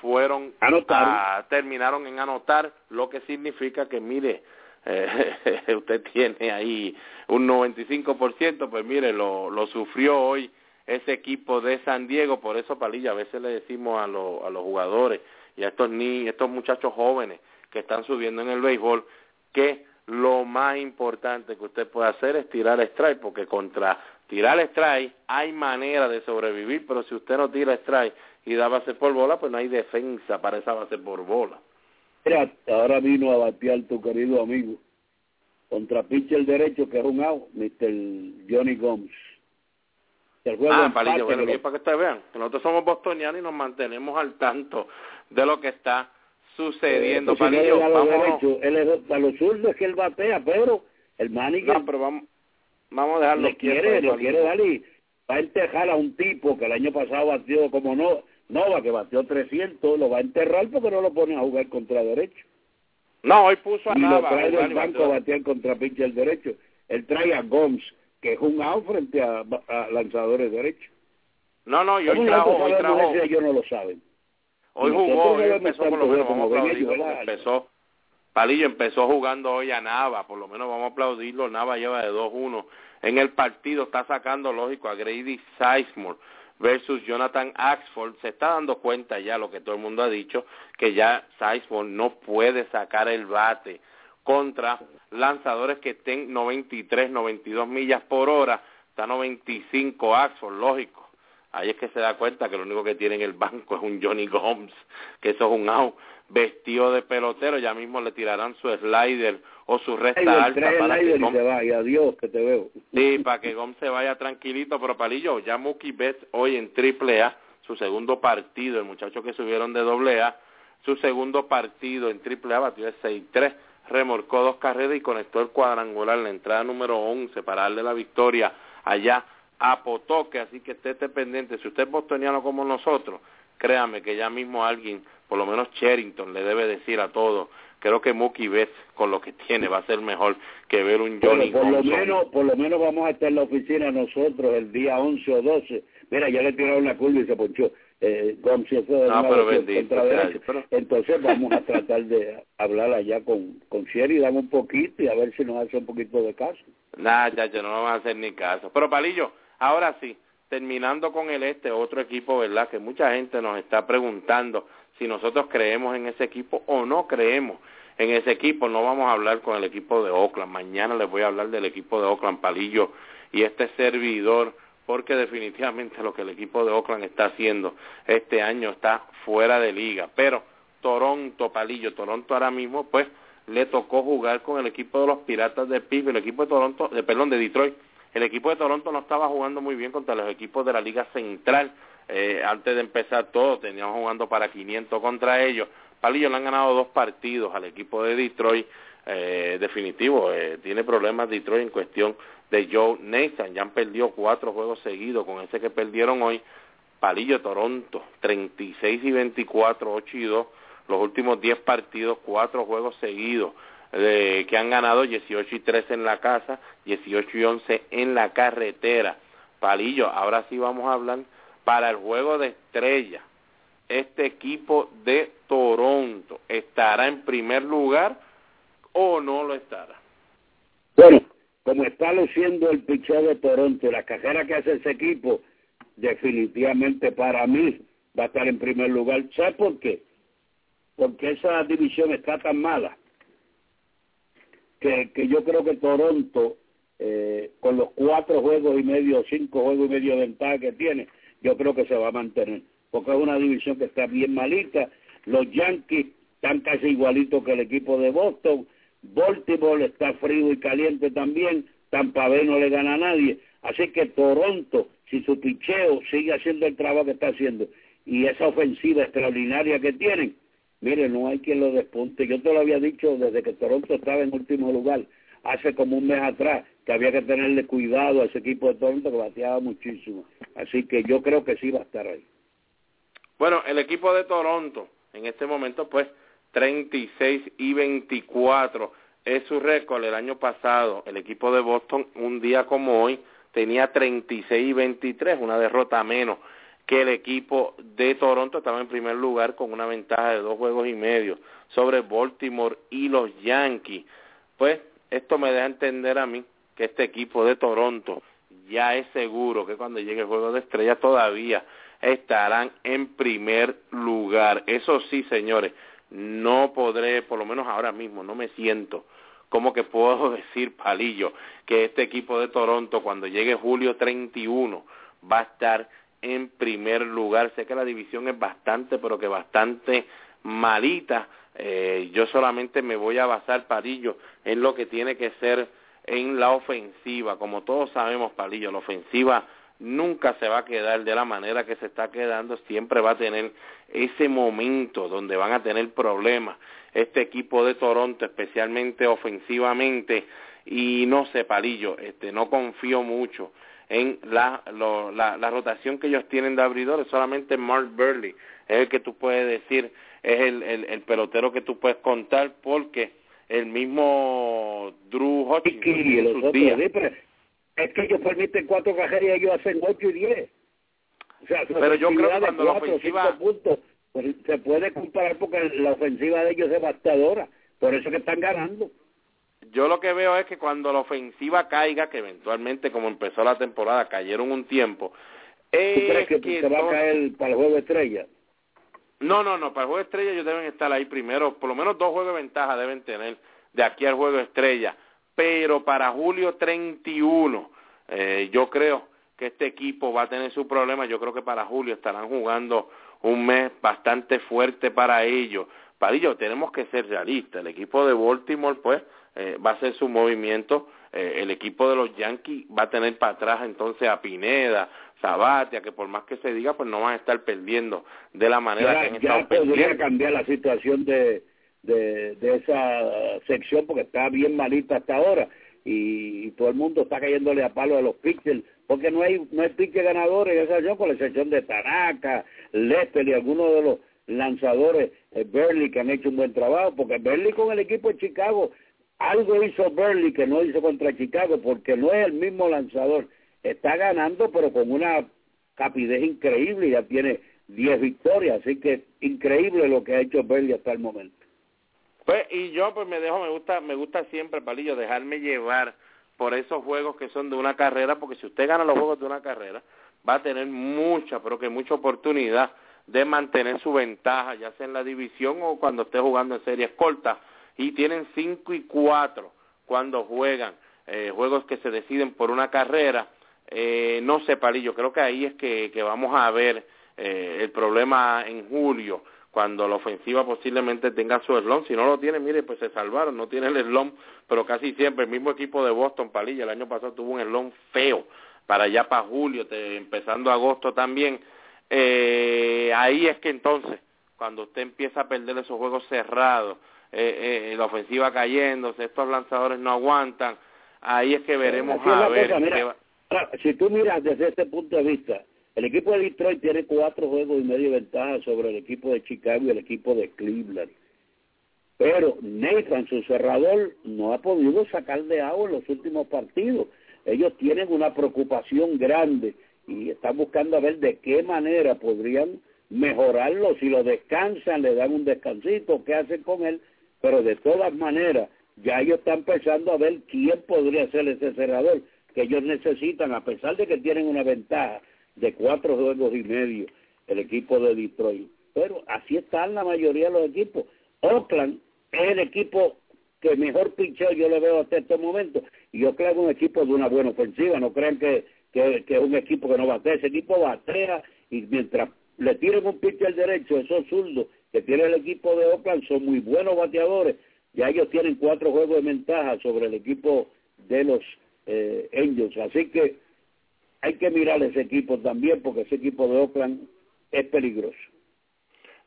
fueron a, terminaron en anotar, lo que significa que mire, eh, usted tiene ahí un 95%, pues mire, lo, lo sufrió hoy ese equipo de San Diego, por eso Palilla, a veces le decimos a, a los jugadores y a estos ni estos muchachos jóvenes que están subiendo en el béisbol, que lo más importante que usted puede hacer es tirar strike, porque contra tirar strike hay manera de sobrevivir, pero si usted no tira strike y da base por bola, pues no hay defensa para esa base por bola. Mira, ahora vino a batear tu querido amigo contra pitcher derecho que es un out, Mr. Johnny Gomes. ah, palillo, bueno, para que ustedes vean, nosotros somos bostonianos y nos mantenemos al tanto de lo que está sucediendo. Eh, palillo, vamos... él es, a los zurdos que él batea, pero el manager... No, pero vamos, vamos a dejarlo le quiere, lo quiere dar y va a enterrar a un tipo que el año pasado batió como no Nova, que batió 300, lo va a enterrar porque no lo ponen a jugar contra derecho. No, hoy puso a y Nava. lo trae del banco a batear contra pitcher derecho. Él trae a Gomes, que es un out frente a, lanzadores derechos. No, no, y hoy trajo, hoy trajo. Ellos no lo saben. Hoy jugó, hoy empezó por lo menos, vamos a aplaudirlo, empezó, Palillo empezó jugando hoy a Nava, por lo menos vamos a aplaudirlo, Nava lleva de 2-1 en el partido, está sacando, lógico, a Grady Sizemore, versus Jonathan Axford, se está dando cuenta ya lo que todo el mundo ha dicho, que ya Sizemore no puede sacar el bate contra lanzadores que estén 93, 92 millas por hora, está 95 Axford, lógico. Ahí es que se da cuenta que lo único que tiene en el banco es un Johnny Gomes, que eso es un out vestido de pelotero, ya mismo le tirarán su slider o su recta alta para que Gomes se vaya, adiós, que te veo. Sí, para que Gomes se vaya tranquilito, pero Palillo, ya Mookie Betts hoy en triple A, su segundo partido, el muchacho que subieron de doble A, su segundo partido en triple A batió de 6-3, remorcó dos carreras y conectó el cuadrangular, la entrada número 11 para darle la victoria allá a Potoque, así que esté, esté pendiente, si usted es bostoniano como nosotros, créame que ya mismo alguien, por lo menos Sherrington, le debe decir a todos creo que Mookie Betts con lo que tiene va a ser mejor que ver un Johnny por lo menos por lo menos vamos a estar en la oficina nosotros el día 11 o 12 mira ya le tiraron la curva y se ponchó eh, no, pero bendito, entonces vamos a tratar de hablar allá con con Sheridan un poquito y a ver si nos hace un poquito de caso. Nada ya, ya no vamos a hacer ni caso. Pero Palillo ahora sí terminando con el este otro equipo verdad que mucha gente nos está preguntando si nosotros creemos en ese equipo o no creemos en ese equipo. No vamos a hablar con el equipo de Oakland. Mañana les voy a hablar del equipo de Oakland, Palillo, y este servidor, porque definitivamente lo que el equipo de Oakland está haciendo este año está fuera de liga. Pero Toronto, Palillo, Toronto ahora mismo, pues le tocó jugar con el equipo de los Piratas de Pittsburgh, el equipo de Toronto, de, perdón, de Detroit. El equipo de Toronto no estaba jugando muy bien contra los equipos de la Liga Central eh, antes de empezar todo, teníamos jugando para 500 contra ellos. Palillo le han ganado dos partidos al equipo de Detroit. Eh, definitivo, eh, tiene problemas Detroit en cuestión de Joe Nathan. Ya han perdido cuatro juegos seguidos con ese que perdieron hoy. Palillo Toronto, 36 y 24, 8 y 2. Los últimos 10 partidos, cuatro juegos seguidos. Que han ganado 18 y 13 en la casa, 18 y 11 en la carretera. Palillo, ahora sí vamos a hablar para el juego de estrella, este equipo de Toronto estará en primer lugar o no lo estará. Bueno, como está luciendo el picheo de Toronto, la carrera que hace ese equipo, definitivamente para mí va a estar en primer lugar. ¿Sabes por qué? Porque esa división está tan mala que, yo creo que Toronto, eh, con los cuatro juegos y medio, cinco juegos y medio de ventaja que tiene, yo creo que se va a mantener, porque es una división que está bien malita. Los Yankees están casi igualitos que el equipo de Boston. Baltimore está frío y caliente también. Tampa Bay no le gana a nadie. Así que Toronto, si su picheo sigue haciendo el trabajo que está haciendo y esa ofensiva extraordinaria que tienen, mire, no hay quien lo despunte. Yo te lo había dicho desde que Toronto estaba en último lugar, hace como un mes atrás, que había que tenerle cuidado a ese equipo de Toronto que bateaba muchísimo. Así que yo creo que sí va a estar ahí. Bueno, el equipo de Toronto en este momento pues 36 y 24 es su récord el año pasado. El equipo de Boston un día como hoy tenía 36 y 23, una derrota menos que el equipo de Toronto estaba en primer lugar con una ventaja de dos juegos y medio sobre Baltimore y los Yankees. Pues esto me da a entender a mí que este equipo de Toronto ya es seguro que cuando llegue el juego de estrellas todavía estarán en primer lugar. Eso sí, señores, no podré, por lo menos ahora mismo, no me siento como que puedo decir, Palillo, que este equipo de Toronto cuando llegue julio 31 va a estar en primer lugar. Sé que la división es bastante, pero que bastante malita. Eh, yo solamente me voy a basar, Palillo, en lo que tiene que ser en la ofensiva. Como todos sabemos, Palillo, la ofensiva nunca se va a quedar de la manera que se está quedando, siempre va a tener ese momento donde van a tener problemas este equipo de Toronto, especialmente ofensivamente, y no sé, Palillo, este, no confío mucho en la, la, la, rotación que ellos tienen de abridores, solamente Mark Burley es el que tú puedes decir, es el, el, el pelotero que tú puedes contar porque el mismo Drew Hutchins Es que ellos permiten cuatro cajeras y ellos hacen ocho y diez. O sea, pero yo creo que cuando la ofensiva... Puntos, pues, se puede comparar porque la ofensiva de ellos es devastadora. Por eso que están ganando. Yo lo que veo es que cuando la ofensiva caiga, que eventualmente como empezó la temporada cayeron un tiempo, ¿Tú crees que, se va a caer para el juego estrella? No, no, no, para el juego de estrella ellos deben estar ahí primero, por lo menos dos juegos de ventaja deben tener de aquí al juego estrella, pero para julio 31 eh, yo creo que este equipo va a tener su problema, yo creo que para julio estarán jugando un mes bastante fuerte para ellos. Para ellos tenemos que ser realistas, el equipo de Baltimore pues eh, va a hacer su movimiento, eh, el equipo de los Yankees va a tener para atrás entonces a Pineda, Sabatia, que por más que se diga, pues no van a estar perdiendo de la manera que han estado podría cambiar la situación de, de, de esa sección porque está bien malita hasta ahora. y, todo el mundo está cayéndole a palo a los pitchers, porque no hay no hay pitcher ganadores en esa yo con la excepción de Tanaka, Lester y algunos de los lanzadores, eh, Berly, que han hecho un buen trabajo, porque Berly con el equipo de Chicago, algo hizo Berly que no hizo contra Chicago, porque no es el mismo lanzador, está ganando, pero con una capidez increíble, ya tiene 10 victorias, así que increíble lo que ha hecho Berly hasta el momento. Pues y yo pues me dejo, me gusta, me gusta siempre, Palillo, dejarme llevar por esos juegos que son de una carrera, porque si usted gana los juegos de una carrera, va a tener mucha, pero que mucha oportunidad de mantener su ventaja, ya sea en la división o cuando esté jugando en series cortas. Y tienen cinco y cuatro cuando juegan eh, juegos que se deciden por una carrera. Eh, no sé, Palillo, creo que ahí es que, vamos a ver eh, el problema en julio cuando la ofensiva posiblemente tenga su slump. Si no lo tiene, mire, pues se salvaron, no tiene el slump, pero casi siempre el mismo equipo de Boston, Palilla, el año pasado tuvo un slump feo para allá para julio, empezando agosto también. Eh, ahí es que entonces, cuando usted empieza a perder esos juegos cerrados, eh, eh, la ofensiva cayéndose, estos lanzadores no aguantan, ahí es que veremos a ver. Si tú miras desde este punto de vista, el equipo de Detroit tiene cuatro juegos y medio de ventaja sobre el equipo de Chicago y el equipo de Cleveland. Pero Nathan, su cerrador, no ha podido sacar de agua en los últimos partidos. Ellos tienen una preocupación grande y están buscando a ver de qué manera podrían mejorarlo. Si lo descansan, le dan un descansito, qué hacen con él. Pero de todas maneras, ya ellos están empezando a ver quién podría ser ese cerrador que ellos necesitan, a pesar de que tienen una ventaja de cuatro juegos y medio el equipo de Detroit. Pero así están la mayoría de los equipos. Oakland es el equipo que mejor pinchó yo lo veo hasta este momento. Y Oakland es un equipo de una buena ofensiva. No crean que, que, es un equipo que no batea. Ese equipo batea y mientras le tiren un al derecho, esos zurdos que tiene el equipo de Oakland son muy buenos bateadores. Ya ellos tienen cuatro juegos de ventaja sobre el equipo de los eh, Angels. Así que hay que mirar ese equipo también porque ese equipo de Oakland es peligroso.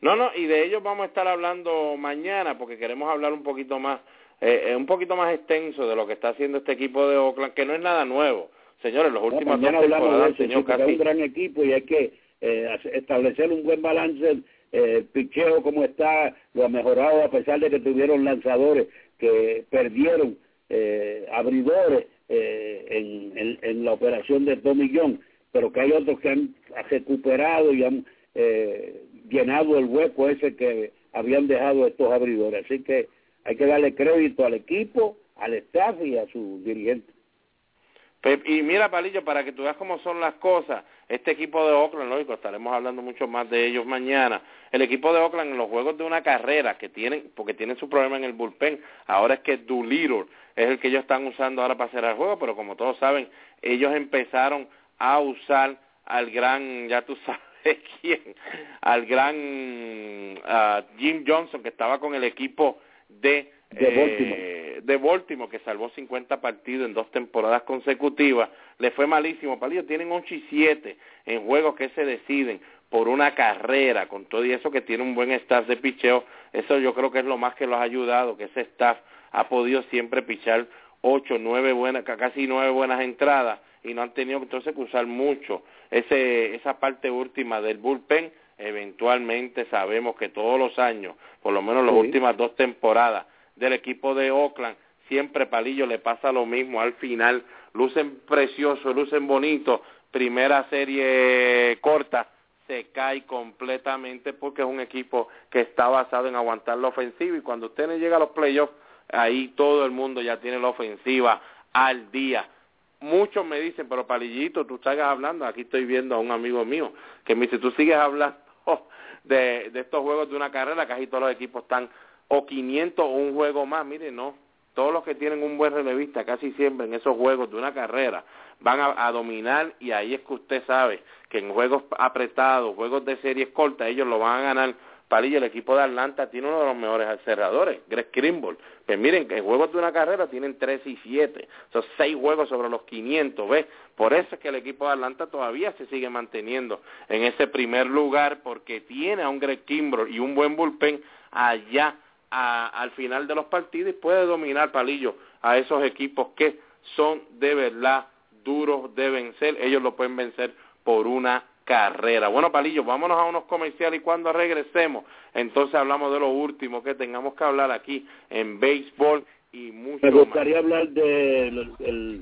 No, no, y de ellos vamos a estar hablando mañana porque queremos hablar un poquito más, eh, eh un poquito más extenso de lo que está haciendo este equipo de Oakland, que no es nada nuevo. Señores, los últimos dos temporadas, señor, casi... Es un gran equipo y hay que eh, establecer un buen balance. Eh, el picheo como está, lo ha mejorado a pesar de que tuvieron lanzadores que perdieron eh, abridores eh, en, en, la operación de dos millones, pero que hay otros que han recuperado y han eh, llenado el hueco ese que habían dejado estos abridores. Así que hay que darle crédito al equipo, al staff y a sus dirigentes. Y mira, Palillo, para que tú veas cómo son las cosas, este equipo de Oakland, lógico, estaremos hablando mucho más de ellos mañana. El equipo de Oakland en los juegos de una carrera que tienen, porque tienen su problema en el bullpen, ahora es que Doolittle es el que ellos están usando ahora para hacer el juego, pero como todos saben, ellos empezaron a usar al gran, ya tú sabes quién, al gran ah, Jim Johnson que estaba con el equipo de, de, Baltimore. que salvó 50 partidos en dos temporadas consecutivas. Le fue malísimo. Para ellos tienen 8 y 7 en juegos que se deciden por una carrera, con todo y eso que tiene un buen staff de picheo. Eso yo creo que es lo más que los ha ayudado, que ese staff ha podido siempre pichar ocho, nueve buenas, casi nueve buenas entradas y no han tenido entonces que usar mucho ese, esa parte última del bullpen. Eventualmente sabemos que todos los años, por lo menos las últimas dos temporadas del equipo de Oakland, siempre Palillo le pasa lo mismo al final. Lucen preciosos, lucen bonitos, primera serie corta, se cae completamente porque es un equipo que está basado en aguantar la ofensiva. Y cuando usted no llega a los playoffs ahí todo el mundo ya tiene la ofensiva al día. Muchos me dicen, pero Palillito, tú estás hablando, aquí estoy viendo a un amigo mío que me dice, tú sigues hablando de estos juegos de una carrera, casi todos los equipos están o 500 o un juego más, mire, no, todos los que tienen un buen relevista casi siempre en esos juegos de una carrera van a, dominar y ahí es que usted sabe que en juegos apretados, juegos de series cortas, ellos lo van a ganar Palillo, el equipo de Atlanta tiene uno de los mejores cerradores, Greg Krimble. Pues miren, en juegos de una carrera tienen 3 y 7. Son 6 juegos sobre los 500, ¿ves? Por eso es que el equipo de Atlanta todavía se sigue manteniendo en ese primer lugar porque tiene a un Greg Kimbrell y un buen bullpen allá al final de los partidos y puede dominar Palillo a esos equipos que son de verdad duros de vencer, ellos lo pueden vencer por una carrera. Bueno, Palillo, vámonos a unos comerciales y cuando regresemos, entonces hablamos de lo último que tengamos que hablar aquí en béisbol y mucho Me gustaría hablar del el,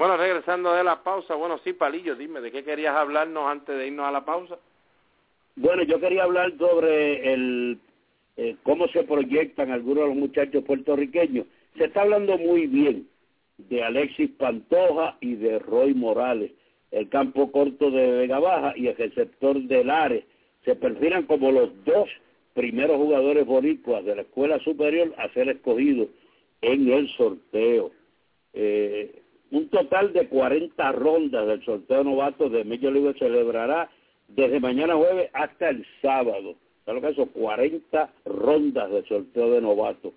Bueno, regresando de la pausa, bueno, sí, Palillo, dime, ¿de qué querías hablarnos antes de irnos a la pausa? Bueno, yo quería hablar sobre el eh, cómo se proyectan algunos de los muchachos puertorriqueños. Se está hablando muy bien de Alexis Pantoja y de Roy Morales, el campo corto de Vega Baja y el receptor de Lares. Se perfilan como los dos primeros jugadores boricuas de la escuela superior a ser escogidos en el sorteo. Eh, un total de 40 rondas del sorteo novato de Major League celebrará desde mañana jueves hasta el sábado. ¿Sabes lo que eso? 40 rondas del sorteo de novatos.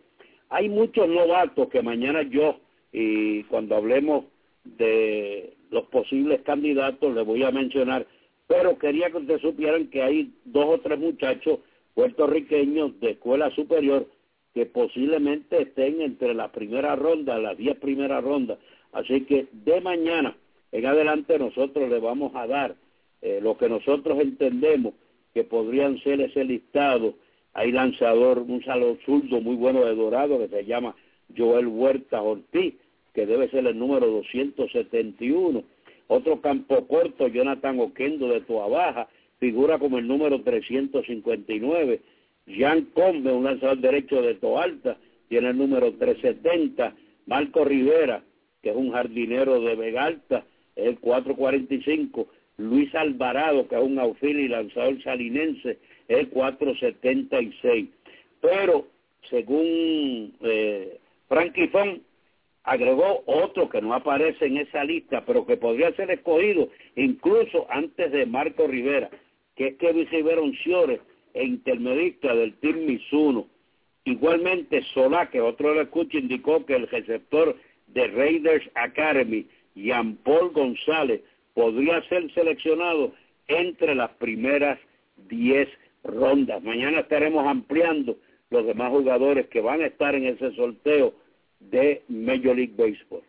Hay muchos novatos que mañana yo y cuando hablemos de los posibles candidatos les voy a mencionar, pero quería que ustedes supieran que hay dos o tres muchachos puertorriqueños de escuela superior que posiblemente estén entre la primera ronda, las diez primeras rondas. Así que de mañana en adelante nosotros le vamos a dar eh, lo que nosotros entendemos que podrían ser ese listado. Hay lanzador, un salón zurdo muy bueno de Dorado que se llama Joel Huerta Ortiz, que debe ser el número 271. Otro campo corto, Jonathan Oquendo de Toa Baja, figura como el número 359. Jean Combe, un lanzador derecho de Toa Alta, tiene el número 370. Marco Rivera, que es un jardinero de Vega Alta, es el 445. Luis Alvarado, que es un aufil y lanzador salinense, es el 476. Pero, según eh, Frankie Fon, agregó otro que no aparece en esa lista, pero que podría ser escogido incluso antes de Marco Rivera, que es Kevin Rivera Unciores e intermedista del Team Mizuno. Igualmente Solá, que otro lo escucha, indicó que el receptor de Raiders Academy, Jean Paul González, podría ser seleccionado entre las primeras 10 rondas. Mañana estaremos ampliando los demás jugadores que van a estar en ese sorteo de Major League Baseball.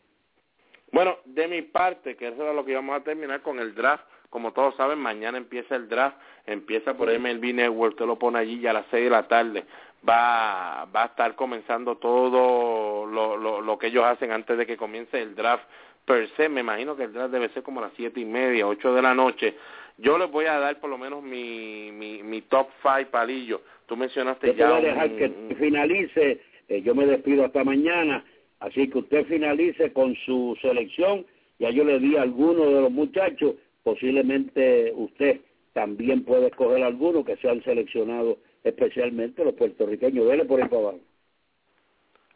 Bueno, de mi parte, que eso era lo que íbamos a terminar con el draft. Como todos saben, mañana empieza el draft, empieza por MLB Network, usted lo pone allí ya a las seis de la tarde. Va, va a estar comenzando todo lo, lo, lo que ellos hacen antes de que comience el draft per se. Me imagino que el draft debe ser como a las siete y media, ocho de la noche. Yo les voy a dar por lo menos mi, mi, mi top five palillo. Tú mencionaste yo ya. Voy a dejar que finalice eh, yo me despido hasta mañana, así que usted finalice con su selección. Ya yo le di a algunos de los muchachos, posiblemente usted también puede escoger algunos que sean seleccionados especialmente los puertorriqueños. Dele por para abajo.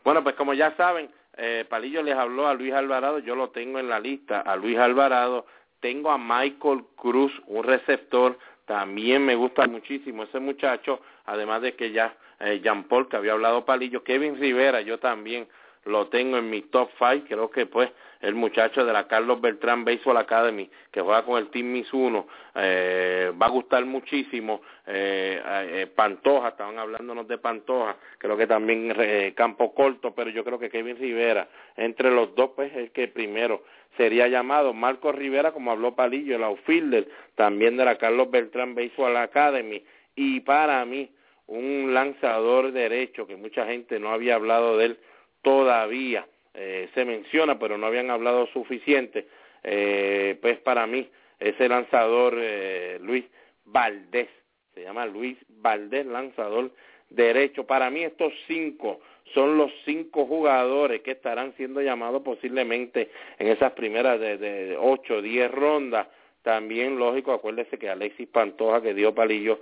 Bueno, pues como ya saben, eh, Palillo les habló a Luis Alvarado, yo lo tengo en la lista, a Luis Alvarado, tengo a Michael Cruz, un receptor, también me gusta muchísimo ese muchacho, además de que ya eh, Jean Paul, que había hablado Palillo, Kevin Rivera, yo también lo tengo en mi top five, creo que pues el muchacho de la Carlos Beltrán Baseball Academy que juega con el Team Mizuno eh, va a gustar muchísimo eh, eh, Pantoja, estaban hablándonos de Pantoja creo que también eh, Campo Corto pero yo creo que Kevin Rivera entre los dos pues el que primero sería llamado. Marco Rivera como habló Palillo el outfielder también de la Carlos Beltrán Baseball Academy y para mí un lanzador derecho que mucha gente no había hablado de él todavía eh, se menciona, pero no habían hablado suficiente, eh, pues para mí ese lanzador eh, Luis Valdés, se llama Luis Valdés, lanzador derecho. Para mí estos cinco son los cinco jugadores que estarán siendo llamados posiblemente en esas primeras de, de ocho diez rondas. También, lógico, acuérdese que Alexis Pantoja, que dio palillo,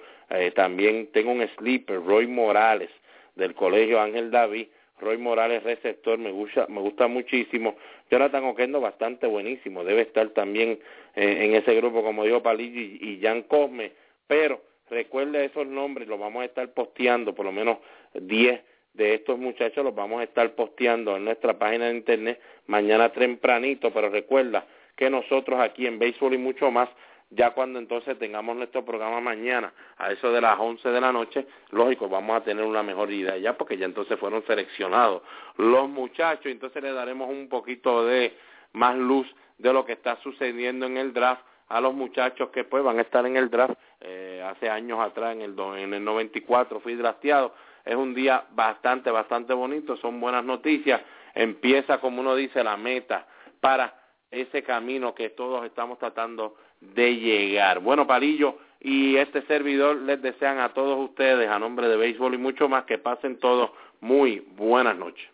también tengo un sleeper, Roy Morales, del Colegio Ángel David, Roy Morales receptor, me gusta, me gusta muchísimo. Jonathan Oquendo bastante buenísimo, debe estar también eh, en ese grupo como dijo Palillo y, y Jan Cosme, pero recuerde esos nombres, los vamos a estar posteando, por lo menos 10 de estos muchachos los vamos a estar posteando en nuestra página de internet mañana tempranito, pero recuerda que nosotros aquí en Béisbol y mucho más ya cuando entonces tengamos nuestro programa mañana a eso de las 11 de la noche, lógico, vamos a tener una mejor idea ya porque ya entonces fueron seleccionados los muchachos, entonces le daremos un poquito de más luz de lo que está sucediendo en el draft a los muchachos que pues van a estar en el draft eh, hace años atrás en el en el 94 fui drafteado. Es un día bastante bastante bonito son buenas noticias. Empieza como uno dice la meta para ese camino que todos estamos tratando de llegar. Bueno, Palillo y este servidor les desean a todos ustedes, a nombre de béisbol y mucho más, que pasen todos muy buenas noches.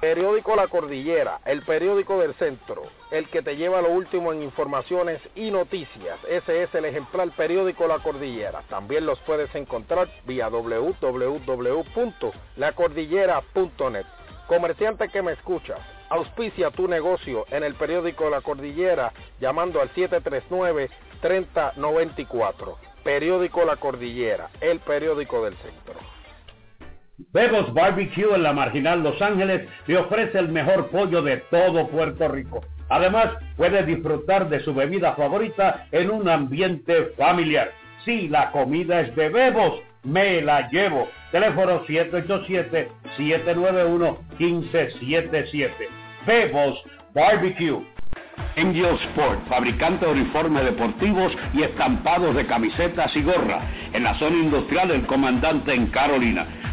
Periódico La Cordillera, el periódico del centro, el que te lleva lo último en informaciones y noticias. Ese es el ejemplar periódico La Cordillera. También los puedes encontrar vía www.lacordillera.net. Comerciante que me escuchas, auspicia tu negocio en el periódico La Cordillera llamando al 739-3094. Periódico La Cordillera, el periódico del centro. Bebos Barbecue en la Marginal Los Ángeles le ofrece el mejor pollo de todo Puerto Rico. Además, puede disfrutar de su bebida favorita en un ambiente familiar. Si la comida es de Bebos, me la llevo. Teléfono 787-791-1577. Bebos Barbecue. Angel Sport, fabricante de uniformes deportivos y estampados de camisetas y gorras, en la zona industrial del comandante en Carolina.